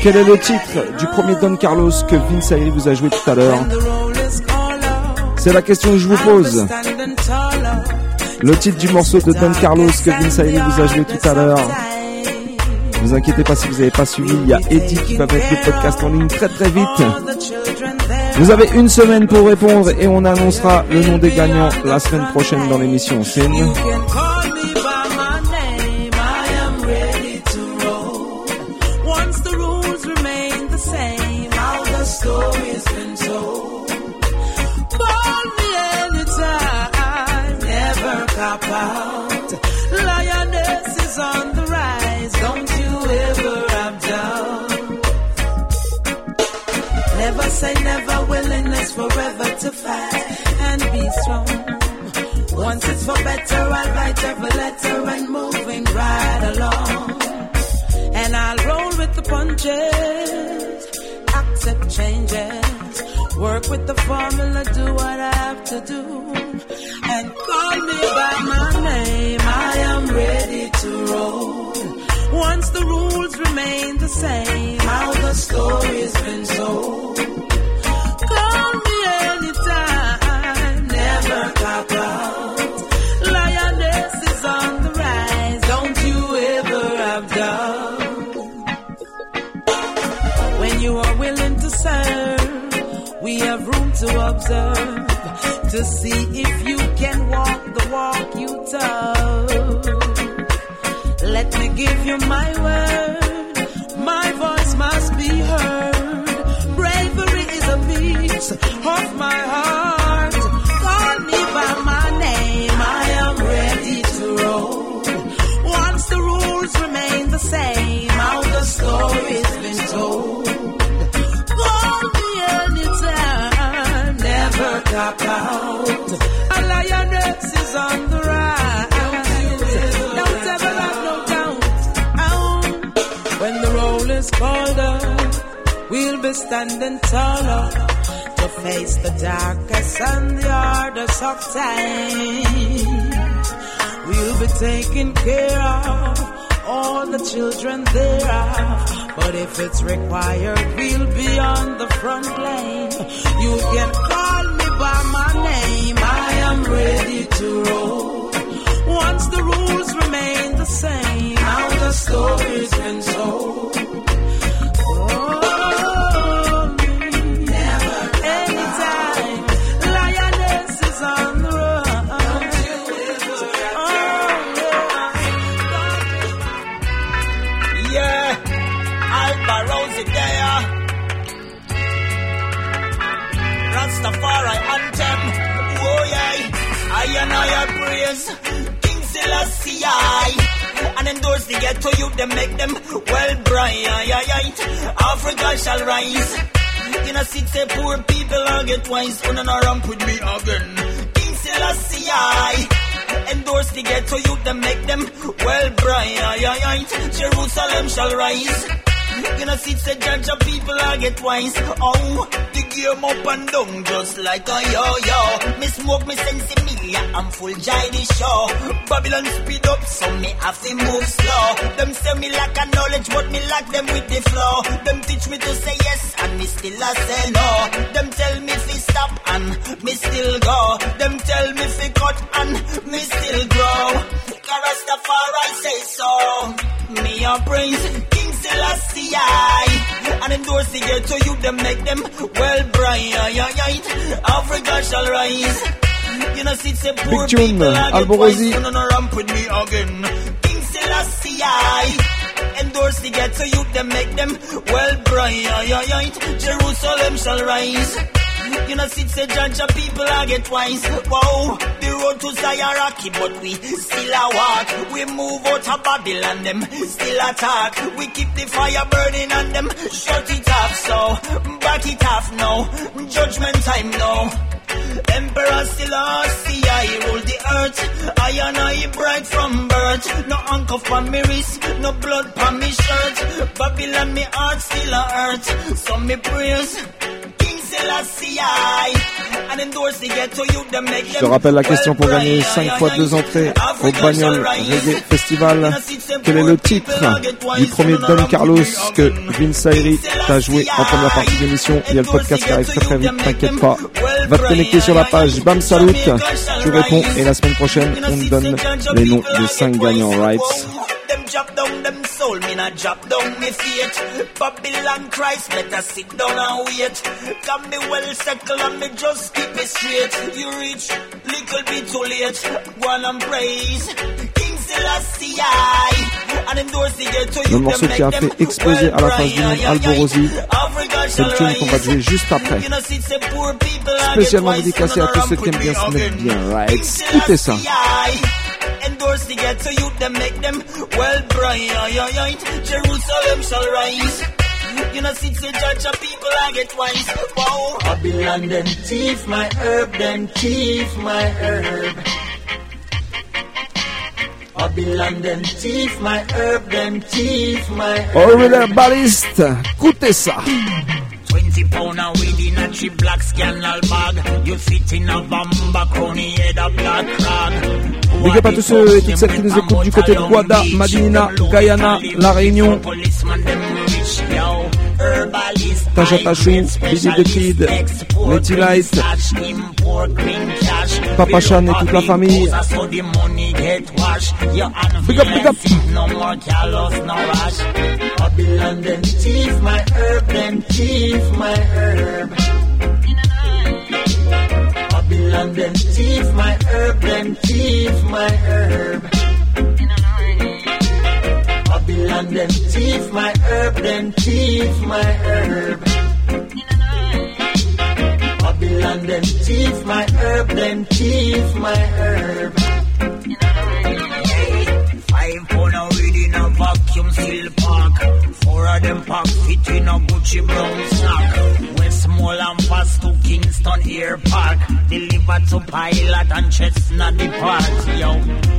[SPEAKER 6] Quel est le titre du premier Don Carlos que Vince Ayri vous a joué tout à l'heure? C'est la question que je vous pose. Le titre du morceau de Don Carlos que Vince Ayri vous a joué tout à l'heure. Ne vous inquiétez pas si vous n'avez pas suivi, il y a Eddie qui va mettre le podcast en ligne très très vite. Vous avez une semaine pour répondre et on annoncera le nom des gagnants la semaine prochaine dans l'émission. C'est
[SPEAKER 7] every letter and moving right along. And I'll roll with the punches, accept changes, work with the formula, do what I have to do. And call me by my name, I am ready to roll. Once the rules remain the same, how the story's been told. Call me anytime, never cop out. To observe to see if you can walk the walk you talk. Let me give you my word, my voice must be heard. Bravery is a piece of my heart. Call me by my name, I am ready to roll. Once the rules remain the same, how the story's been told. Cop out. A lioness is on the rise. Don't ever have no doubt. When the roll is called up, we'll be standing taller to face the darkest and the hardest of times. We'll be taking care of all the children thereof. But if it's required, we'll be on the front line. You can call
[SPEAKER 16] them make them well bright. Africa shall rise. In a city, poor people are get wise. On and ramp with me again. King Selassie. Endorse the ghetto youth, them make them well bright. Jerusalem shall rise. Know, see, say judge of people I get wise. Oh, the game up and down just like a yo-yo. Me smoke me sense me, I'm full jai the show. Babylon speed up, so me have to move slow. Them say me lack a knowledge, but me lack them with the flow. Them teach me to say yes, and me still a say no. Them tell me fi stop, and me still go. Them tell me fi cut, and me still grow. Rastafari say so. Me a praise King Selassie I and endorse the ghetto you them make them well bright. Africa shall rise. You know, see, say poor
[SPEAKER 6] Big
[SPEAKER 16] people Alborosie. no, no, ramp with me again. King Selassie endorse the ghetto you them make them well bright. Jerusalem shall rise. You know, sit say judge of people I get wise. Wow, the road to Zion but we still a walk. We move out of Babylon, them still attack. We keep the fire burning and them shut it off. So back it off now. Judgment time now. Emperor still see I rule the earth. I and I bright from birth. No anchor for me wrist, no blood for me shirt. Babylon me heart still a hurt. So me praise.
[SPEAKER 6] Je te rappelle la question pour gagner 5 fois 2 entrées au Bagnol Reggae Festival. Quel est le titre du premier Don Carlos que Vince Ayri t'a joué en première partie d'émission Il y a le podcast qui arrive très très vite, t'inquiète pas. Va te connecter sur la page. Bam Salut, tu réponds et la semaine prochaine on te donne les noms des 5 gagnants rights.
[SPEAKER 16] Down them soul, me not drop down me faith. Babylon Christ, better sit down and wait. Got me well and me just keep me straight. You reach little bit too late. Go on and praise.
[SPEAKER 6] Le morceau qui a fait exploser à la face du monde Alborosi, c'est le tune qu'on va jouer juste après. Spécialement dédicacé à tous ceux qui aiment bien se mettre bien, right Écoutez ça.
[SPEAKER 16] Endorse the ghetto youth, them make them well bright. Jerusalem shall rise. You know, see, say judge of people I get wise. Wow.
[SPEAKER 19] Babylon them thief my herb, them thief my herb. Babylon them thief my herb, them thief my herb.
[SPEAKER 6] Orwell Ballist, écoutez ça.
[SPEAKER 16] 20 pound of weed in a cheap black scandal bag. You sit in a bamba crony head a black rag.
[SPEAKER 6] Big up à tous ceux et toutes celles qui nous écoutent du côté de Guada, Madinina, Guyana, La Réunion,
[SPEAKER 16] Herbalist,
[SPEAKER 6] Tasha Tachou, Billy the Kid, Letty Light. Papa Chan et toute la famille. Big up, big up.
[SPEAKER 16] No more callous, no rush.
[SPEAKER 19] Babylon them thief my herb, them thief my herb. Babylon herb, my herb. Babylon them thief my herb, them thief my herb. Babylon them thief my herb, them thief my herb.
[SPEAKER 16] Five in a vacuum seal pack. Four of them pack fit in a Gucci brown sack. Westmoreland pass to Kingston Air Park. Deliver to Pilot and Chestnut Depart. Yo,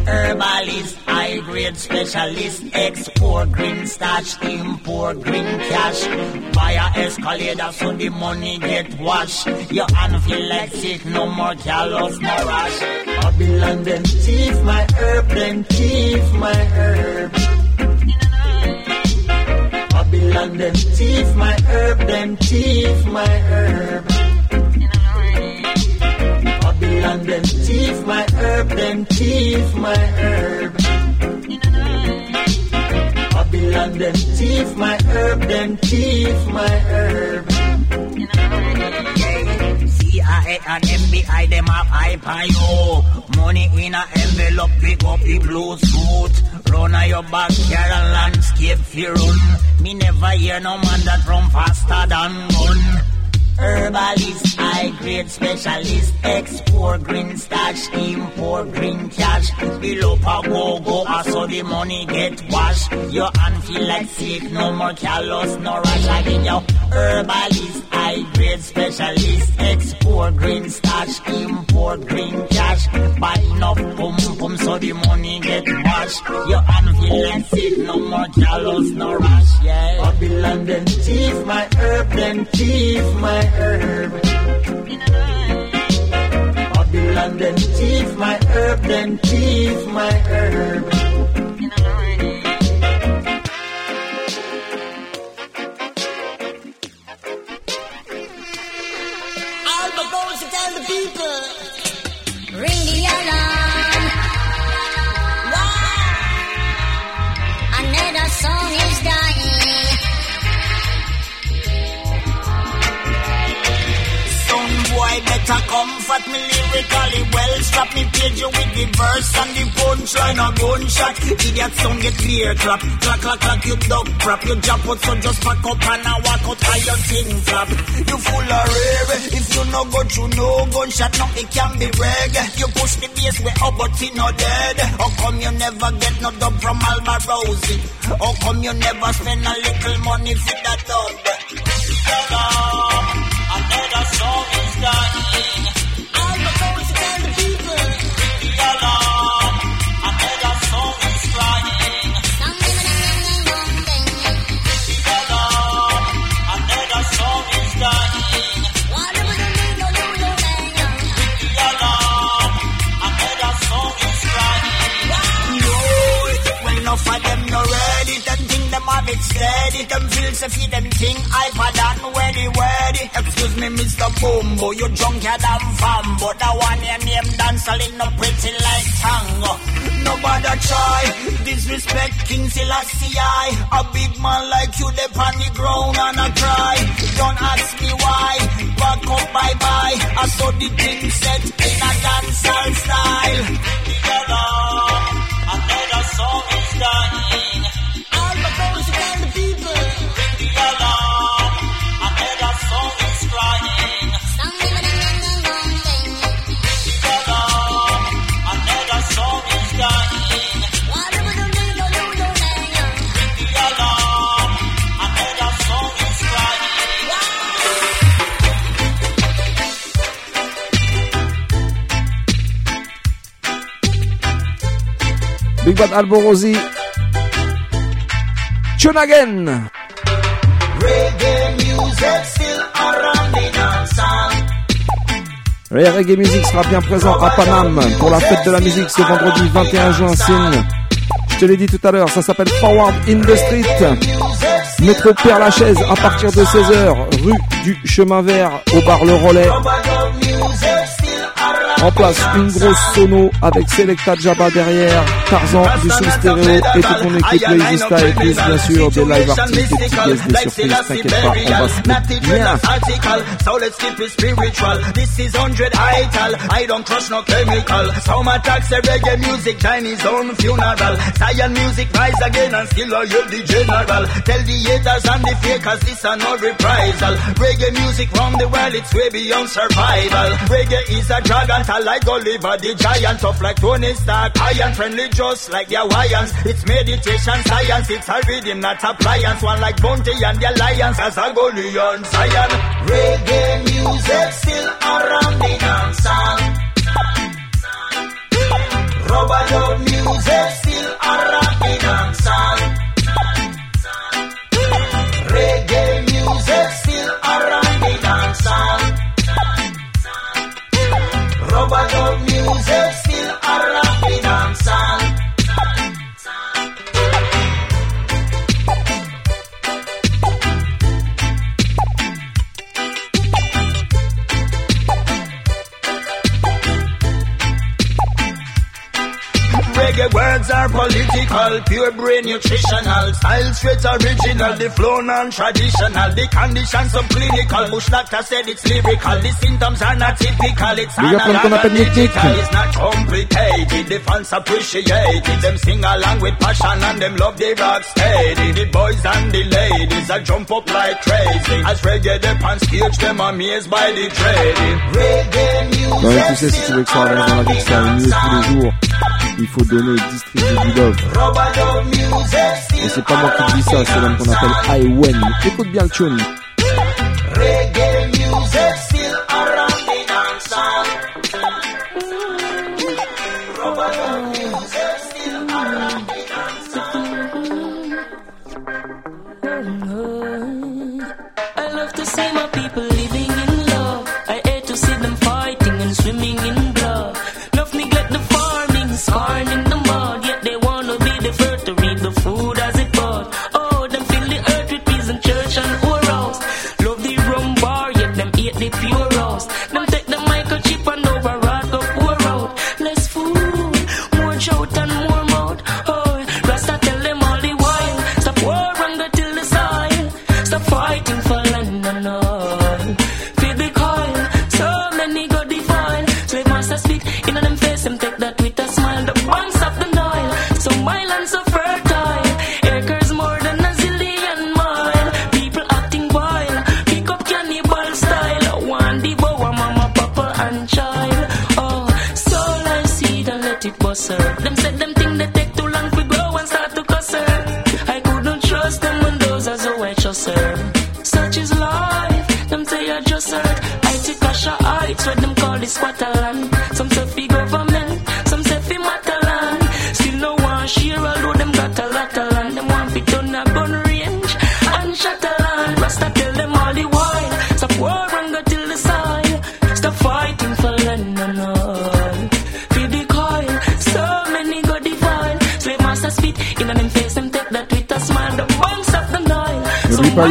[SPEAKER 16] herbalist, high grade specialist, export green starch, import green cash. Buy a escalator so the money get washed. Your hand feel like sick, no more callous, no rush.
[SPEAKER 19] Babylon them thief my herb, them thief my herb. Babylon them thief my herb, them thief my herb. Babylon them thief my herb, them thief my herb. Babylon them thief my herb, them thief my herb.
[SPEAKER 16] CIA and FBI, them have you. Money in a envelope, pick up the blue suit. Run on your backyard and landscape fi run. Me never hear no man that run faster than gun. Herbalist, high grade specialist, export green stash, import green cash. Below pa go go, ah, I saw the money get washed. Your hand feel like sick, no more callous, no rush again. Yo, herbalist, high grade specialist, export green stash, import green cash. Buy enough pum pum so the money get washed. Your feel like sick, no more callous, no rush. Yeah.
[SPEAKER 19] Babylon them thief my herb, them thief my herb. Babylon them thief my herb, them thief my herb.
[SPEAKER 16] To better comfort me lyrically well. Strap me page you with the verse and the punchline a gunshot. Idiot sound get clear clap. Clack clack clack you dog crap. You jump out so just pack up and I walk out how your thing flap. You full of rare. If you no go through no gunshot, nothing can be reg. You push the bass way up but he no dead. How come you never get no dub from Alma Rosie? How come you never spend a little money for that dub? Another song is steady. Them feed them thing iPad and ready, ready. Excuse me, Mr. Bumbo, you drunker than fambo. The one your name dancing no pretty like tango. Nobody try disrespect King Selassie. I. A big man like you, they on the ground and I cry. Don't ask me why. Back up, bye bye. I saw the thing set in a dancehall style. The another song is dying.
[SPEAKER 6] Big Bad Alborosi. Tune again. Le reggae music sera bien présent à Paname pour la fête de la musique ce vendredi 21 juin. Signe. Je te l'ai dit tout à l'heure, ça s'appelle Forward in the Street. Métro Père Lachaise à partir de 16h, rue du Chemin Vert au bar Le Relais. En place, une grosse sono avec Selecta Jabba derrière, Tarzan du Soul Stereo et toute ton équipe Lazy et plus bien sûr des live artistes, des petits guests, des surprises, t'inquiète pas, on va se mettre bien.
[SPEAKER 16] article, so let's keep it spiritual. This is 100 ital, I don't trust no chemical. Some attacks a reggae music, Chinese own funeral. Zion music rise again and still I hear the general. Tell the haters and the fakers this are no reprisal. Reggae music round the world, it's way beyond survival. Reggae is a dragon, tall like Oliver the giant, tough like Tony Stark, iron friendly just like the Hawaiians. It's meditation science, it's a rhythm, not appliance. One like Bounty and the Alliance, as a Goliath Zion.
[SPEAKER 19] Reggae music still around the. Rubber dub music still around the dancehall. Music still around
[SPEAKER 16] Reggae words are political, pure brain nutritional. Style straight original, the flow non-traditional. The conditions subclinical, Bush doctor said it's lyrical. The symptoms are not typical, it's
[SPEAKER 6] Big up on qu'on
[SPEAKER 16] analog
[SPEAKER 6] appelle
[SPEAKER 16] and
[SPEAKER 6] Nick Nick.
[SPEAKER 16] digital. It's not complicated, the fans appreciate it. Them sing along with passion and them love the rock steady. The boys and the ladies a jump up like crazy. As reggae the pants stage, them amazed by the trading. Reggae
[SPEAKER 6] Quand même, tu sais, si tu veux que ça avance dans la vie, que ça aille tous les jours, il faut donner distribuer du love. Et c'est pas moi qui dis ça, c'est l'homme qu'on appelle Iwen. Écoute bien le tune.
[SPEAKER 16] Reggae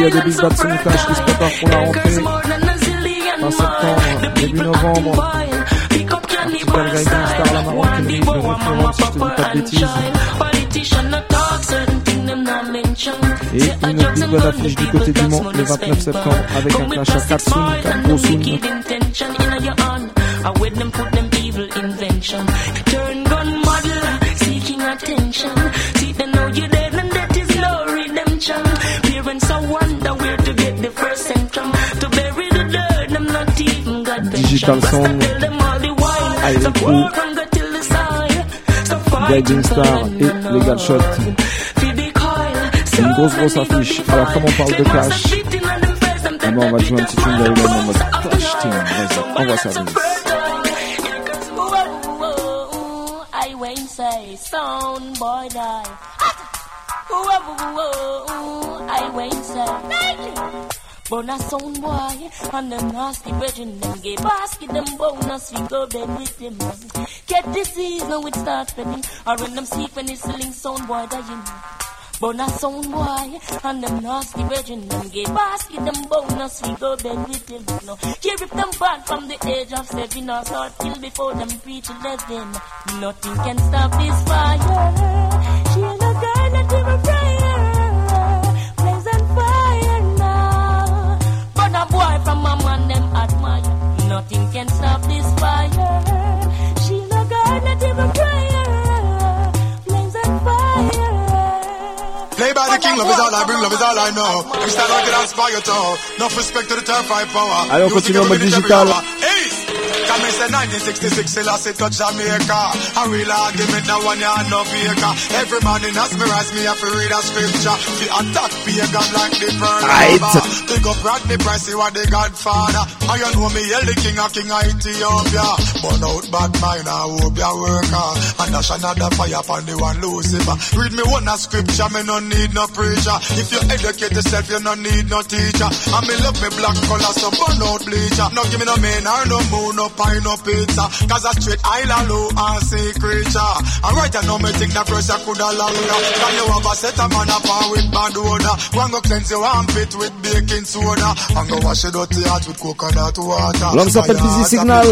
[SPEAKER 6] y a des bisbats de sonitage qui se préparent pour la rentrée. Septembre, début novembre. Petit Calgary Star, la maroquinerie, le référent, si je te dis pas de bêtises. Et une autre le 29 avec un clash à
[SPEAKER 9] Turn gun model, seeking attention.
[SPEAKER 6] Digital Sound,
[SPEAKER 9] Iron
[SPEAKER 6] Guiding Star et Legal Shot. C'est une grosse grosse affiche. Alors comme on parle de cash, on va jouer un petit tune d'Iron en mode cash team.
[SPEAKER 9] On va servir. But a sound boy and them nasty brethren them gay basket them bonus we go bed with them. Get disease now it start spreading. Or when them sick when it's selling sound boy dying. But a sound boy and them nasty brethren them gay basket them bonus we go bed with them. No, here if them bad from the age of seven or start kill before them preach eleven. Nothing can stop this fire.
[SPEAKER 6] Allez, on continue en mode digital.
[SPEAKER 20] Come me say 1966, still I say touch Jamaica. A real argument, now one ya no faker. Every morning as me rise, me have to read a scripture. The attack pagan like the pearl
[SPEAKER 6] Right.
[SPEAKER 20] Pick up Rodney Price, he was the godfather. And you know me, yell the king of king of Ethiopia. Burn out bad mind, I hope you work hard. And dash another fire upon the one Lucifer. Read me one a scripture, me no need no preacher. If you educate yourself, you no need no teacher. And me love me black color, so burn out bleacher. No give me no man or no moon, no wind up it. uh, Cause a straight island low and sea creature. And right now me think the pressure coulda longer. Can you have a set of man up with bad odor? One go cleanse your armpit with baking soda. And go wash your dirty heart with coconut water.
[SPEAKER 6] L'homme s'appelle Busy Signal.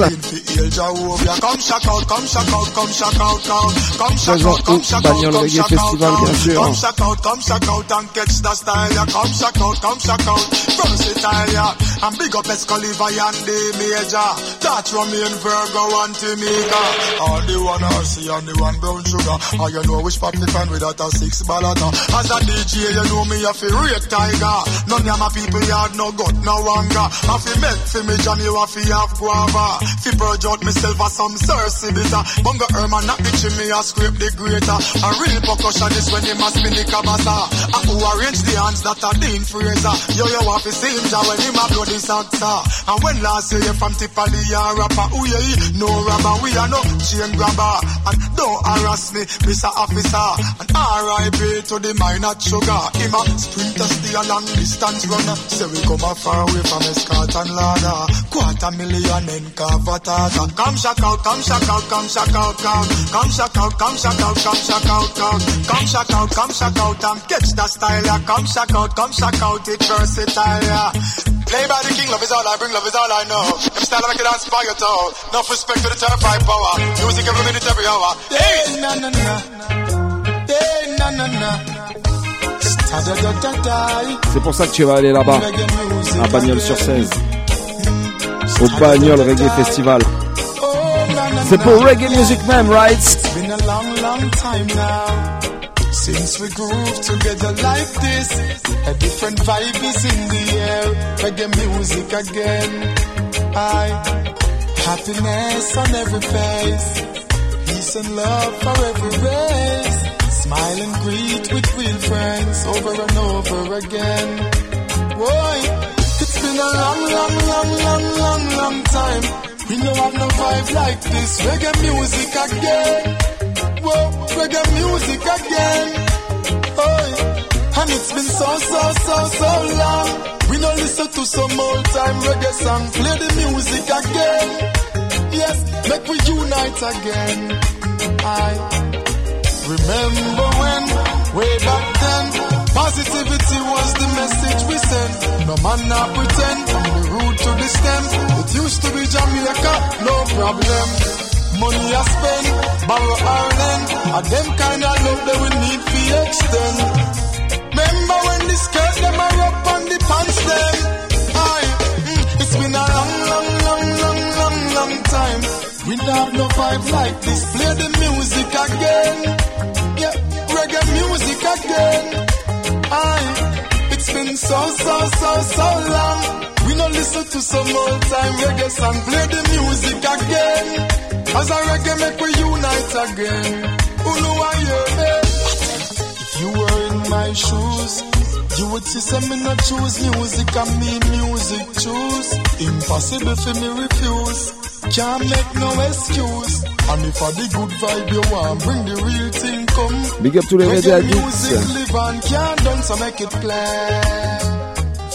[SPEAKER 20] Come shock out, come shock out, come shock out, come. Come shock out, come shock out, come shock out, come. shock out, come shock out and catch the style. Come shock out, come shock out. Versatile, yeah. And big up Escaliva and the Major. Touch Romain, Virgo and Timika. All the one RC and the one brown sugar. And you know which pop me find without a six ballata. As a DJ, you know me a fi rate tiger. None of my people yard no gut, no anger. I fi make fi me you a fi have guava. Fi purge out myself as some Cersei bitter. Bunga Herman not bitching me a scrape the greater. A real percussion is when him a spin the cabasa. A who arrange the hands that are Dean Fraser. Yo yo have to see him when him a blow the salsa. And when last year you from Tipali a rapper, you he? No rapper, we are no chain grabber. And don't harass me, Mr. Officer. And R.I.P. to the minor sugar. Him a sprinter stay a long distance runner. Say we come a far away from Escort and Lada. Quarter million in Cavatata. Come shock out, come shock out, come shock out, come. Come shock out, come shock out, come shock out, come. Come shock out, come shock out and catch the style, yeah. Come shock out, come shock out, it versatile, yeah. Play by the king, love is all I bring, love is all I know. Them style I make it dance by Enough respect to the terrified power. Music every minute, every hour. Hey, na na na. Hey, na na na.
[SPEAKER 6] C'est pour ça que tu vas aller là-bas, à Bagnole sur 16. Au Bagnole Reggae Festival. C'est pour Reggae Music Man, right?
[SPEAKER 20] It's been a long, long time now since we groove together like this. A different vibe is in the air. Reggae music again. I happiness on every face, peace and love for every race. Smile and greet with real friends over and over again. Boy, it's been a long, long, long, long, long, long time. We don't have no vibe like this. Reggae music again. Whoa, reggae music again. Oh, and it's been so, so, so, so long. Don't listen to some old time reggae song. Play the music again. Yes, make we unite again. I remember when, way back then, positivity was the message we sent. No man not pretend, from the root to the stem. It used to be Jamaica, no problem. Money I spend, borrow or lend, and them kind of love that we need to extend. Remember when the skirt them the pants them? Aye, mm, it's been a long, long, long, long, long, long time. We don't have no vibe like this. Play the music again. Yeah, reggae music again. Aye, it's been so, so, so, so long. We no listen to some old time reggae song. Play the music again. As a reggae make we unite again. Who know I hear? If you were in my shoes, you would see some me not choose music and me music choose. Impossible for me refuse. Can't make no excuse. And if I the good vibe you want, bring the real thing come.
[SPEAKER 6] Big up
[SPEAKER 20] Reggae
[SPEAKER 6] reggae
[SPEAKER 20] music live on, can't done, so make it play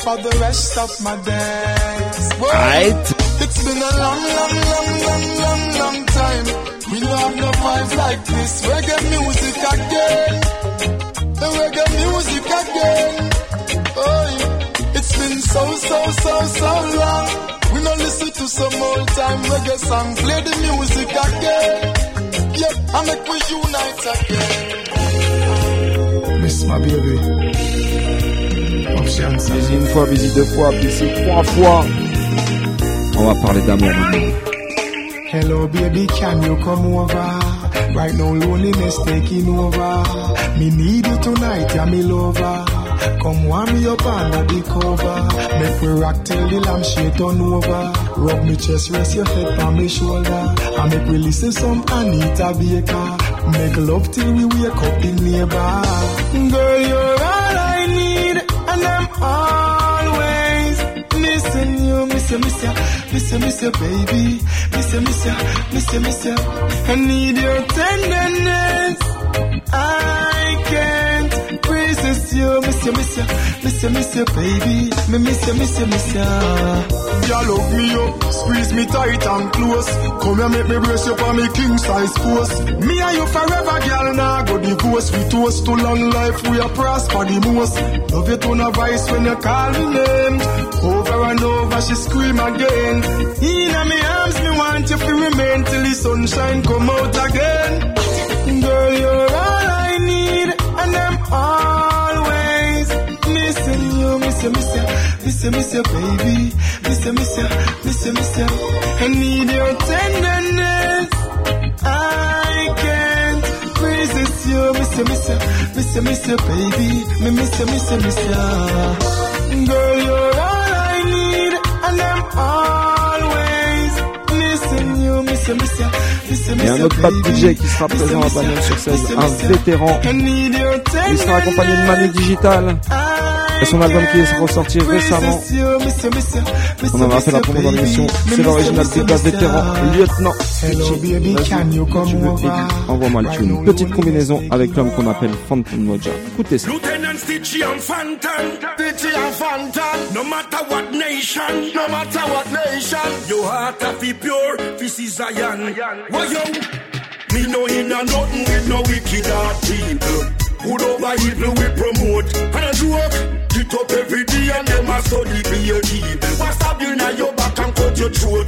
[SPEAKER 20] for the rest of my days.
[SPEAKER 6] Right.
[SPEAKER 20] It's been a long, long, long, long, long, long time. We don't have no vibes like this. Reggae music again. The reggae music again. Oh, yeah. It's been so, so, so, so long. We don't listen to some old time reggae song. Play the music again. Yeah, I make we unite again. Miss my baby.
[SPEAKER 6] Busy une fois, busy deux fois, busy trois fois. On va parler d'amour maintenant.
[SPEAKER 20] Hello, baby, can you come over? Right now, loneliness taking over. Me need you tonight, yeah, me lover. Come warm me up under the cover. Make we rock till the lampshade turn over. Rub me chest, rest your head on my shoulder. And make we listen some Anita Baker. Make love till we wake up the neighbor. Girl, you're all I need, and I'm you, miss you, miss you, miss you, baby, miss you, miss you, miss you, miss you. I need your tenderness. I can't resist you, miss you, miss you, miss you, miss you, baby, me miss you, miss you, miss you. You love me up, squeeze me tight and close. Come here, make me brace you for me king size force. Me and you forever, girl, now go divorce. We toast to long life, we are prosper the most. Love you to no voice when you call me name. Over and over, she scream again. In my arms, me want you to remain till the sunshine come out again. Girl, you're all I need, and I'm you, miss you, miss you, miss you, miss you, baby, miss you, miss you, miss you, miss you. I need your tenderness. I can't resist you, miss you, miss you, miss you, miss you, baby, me miss you, miss you, miss you. Girl, you're all I need, and I'm always missing you, miss you, miss you, you,
[SPEAKER 6] Et
[SPEAKER 20] miss
[SPEAKER 6] un autre bad. DJ qui sera présent à Bagnols sur 16, un vétéran. Il sera accompagné de Manu Digital. Et son album qui est ressorti récemment. On en a fait la promo dans l'émission. C'est l'original Big Bass vétéran, lieutenant.
[SPEAKER 20] Hello baby, can you come over?
[SPEAKER 6] Envoie-moi le tune. Petite combinaison avec l'homme qu'on appelle Phantom Moja. Écoutez ça.
[SPEAKER 12] Lieutenant Stitchy and Phantom. Stitchy and Phantom. No matter what nation. No matter what nation. Your heart a fi pure. This is Zion. Why yo? Me no in a nothing with no wicked heart people. Good over evil we promote. And a joke. Get up every day and them a study be your evil. What's up you now your back and cut your throat.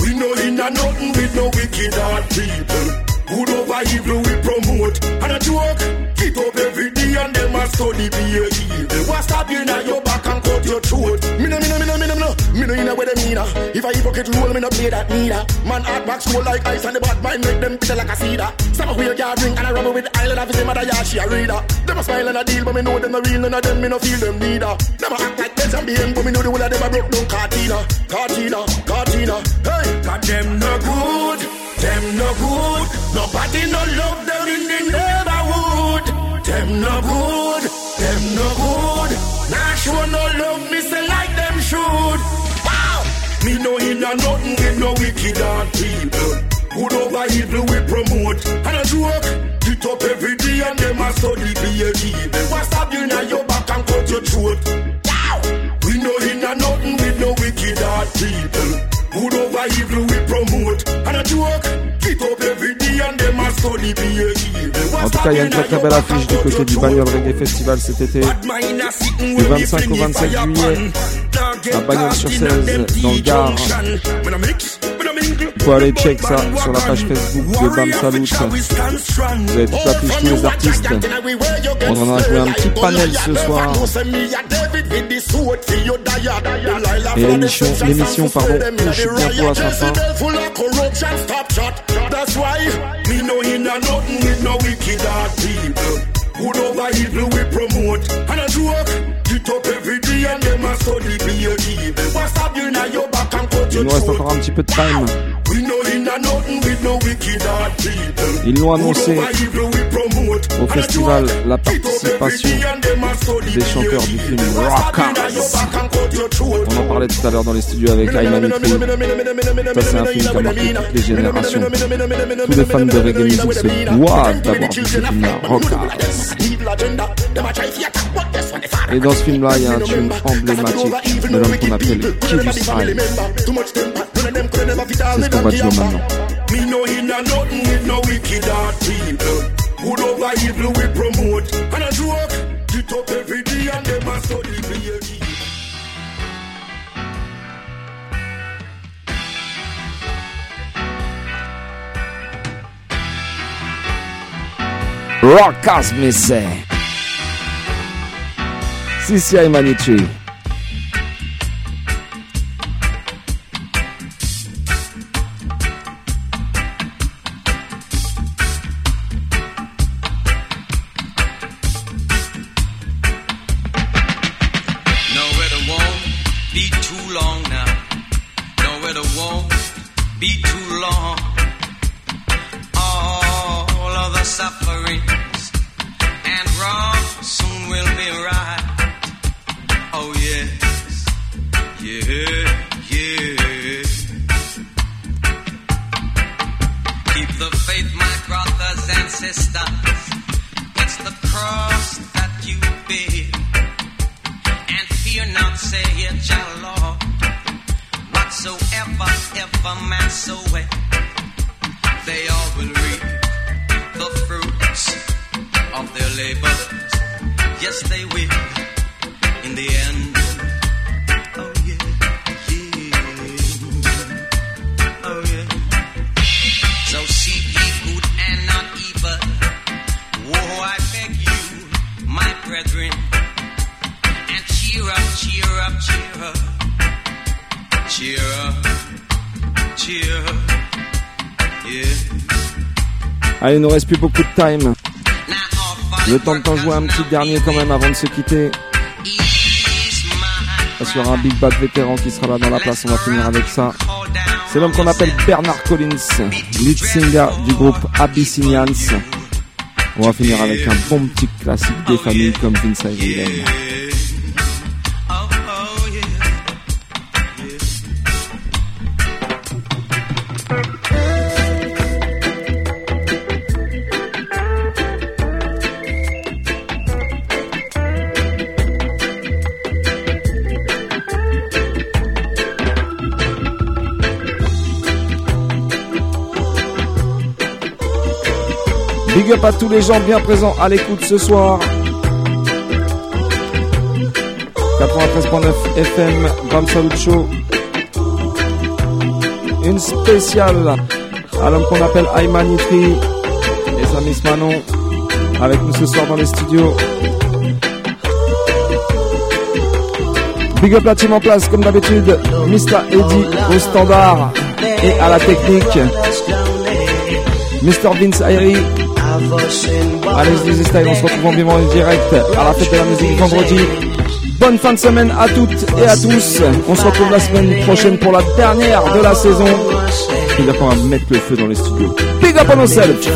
[SPEAKER 12] We no in a nothing with no wicked heart people. Good over evil we promote. And a joke, get up every day and them a study be a evil. What's up you now your back and cut your throat. Me no, me no, me no, me no, me no. Me no in a way them ah. If I hypocrite rule, me no play that neither. Man heart back slow like ice and the bad mind make them bitter like a cedar. Some of we a drink and a rubber with island of his mother yeah she a reader. Them a smile and a deal but me know them no real none of them me no feel them neither. Them a act like Benz and behave but me know the whole of them a broke down Cartina, Cartina, Cartina. Hey, God them no good, them no good. Nobody no love them in the neighborhood. Them no good, them no good. Nah sure no love me me no in a nothing with no wicked heart people. Good over evil we promote. And a joke, get up every day and them a study be a evil. What's up you now your back and cut your throat. We no in a nothing with no wicked heart people. Good over evil we promote. And a joke, get up every day and them a study be a evil.
[SPEAKER 6] En tout cas, il y a une très très belle affiche du côté du Bagnols Reggae Festival cet été. Du 25 au 27 juillet à Bagnols sur 16 dans le Gard. Pouvez aller check ça sur la page Facebook de Bam Salut. Vous avez toute l'affiche, tous les artistes. On en a joué un petit panel ce soir. Et l'émission, l'émission pardon, fin.
[SPEAKER 12] People. Good over evil we promote. And a joke, get up every day and them a study be a
[SPEAKER 6] Il nous reste encore un petit peu de time. Ils l'ont annoncé au festival la participation des chanteurs du film Rockers. On en parlait tout à l'heure dans les studios avec Ayman. Ça, c'est un film qui a marqué toutes les générations. Tous les fans de reggae music se doivent d'avoir vu ce film-là, Rockers. Et dans ce film-là, il y a un tune emblématique de l'homme qu'on appelle Kid Style. C'est ce qu'on va maintenant.
[SPEAKER 12] Me no in a nothing with no wicked heart people. Good over evil we promote. And a joke, get up every day and them a study be a evil.
[SPEAKER 6] Rockers, me say. Sisi Ayman Allez, il nous reste plus beaucoup de time. Le temps de t'en jouer un petit dernier quand même avant de se quitter. Parce qu'il y aura un Big Bad vétéran qui sera là dans la place, on va finir avec ça. C'est l'homme qu'on appelle Bernard Collins, lead singer du groupe Abyssinians. On va finir avec un bon petit classique des familles comme Vince Ayri. Big up à tous les gens bien présents à l'écoute ce soir. 93.9 FM, Bam Salut Show. Une spéciale à l'homme qu'on appelle Ayman Itri et sa Miss Manon avec nous ce soir dans les studios. Big up la team en place comme d'habitude, Mr. Eddie au standard et à la technique. Mr. Vince Ayri Allez, les Style, on se retrouve en direct à la fête de la musique vendredi. Bonne fin de semaine à toutes et à tous. On se retrouve la semaine prochaine pour la dernière de la saison. C'est-à-dire qu'on va mettre le feu dans les studios. Big up on ourselves.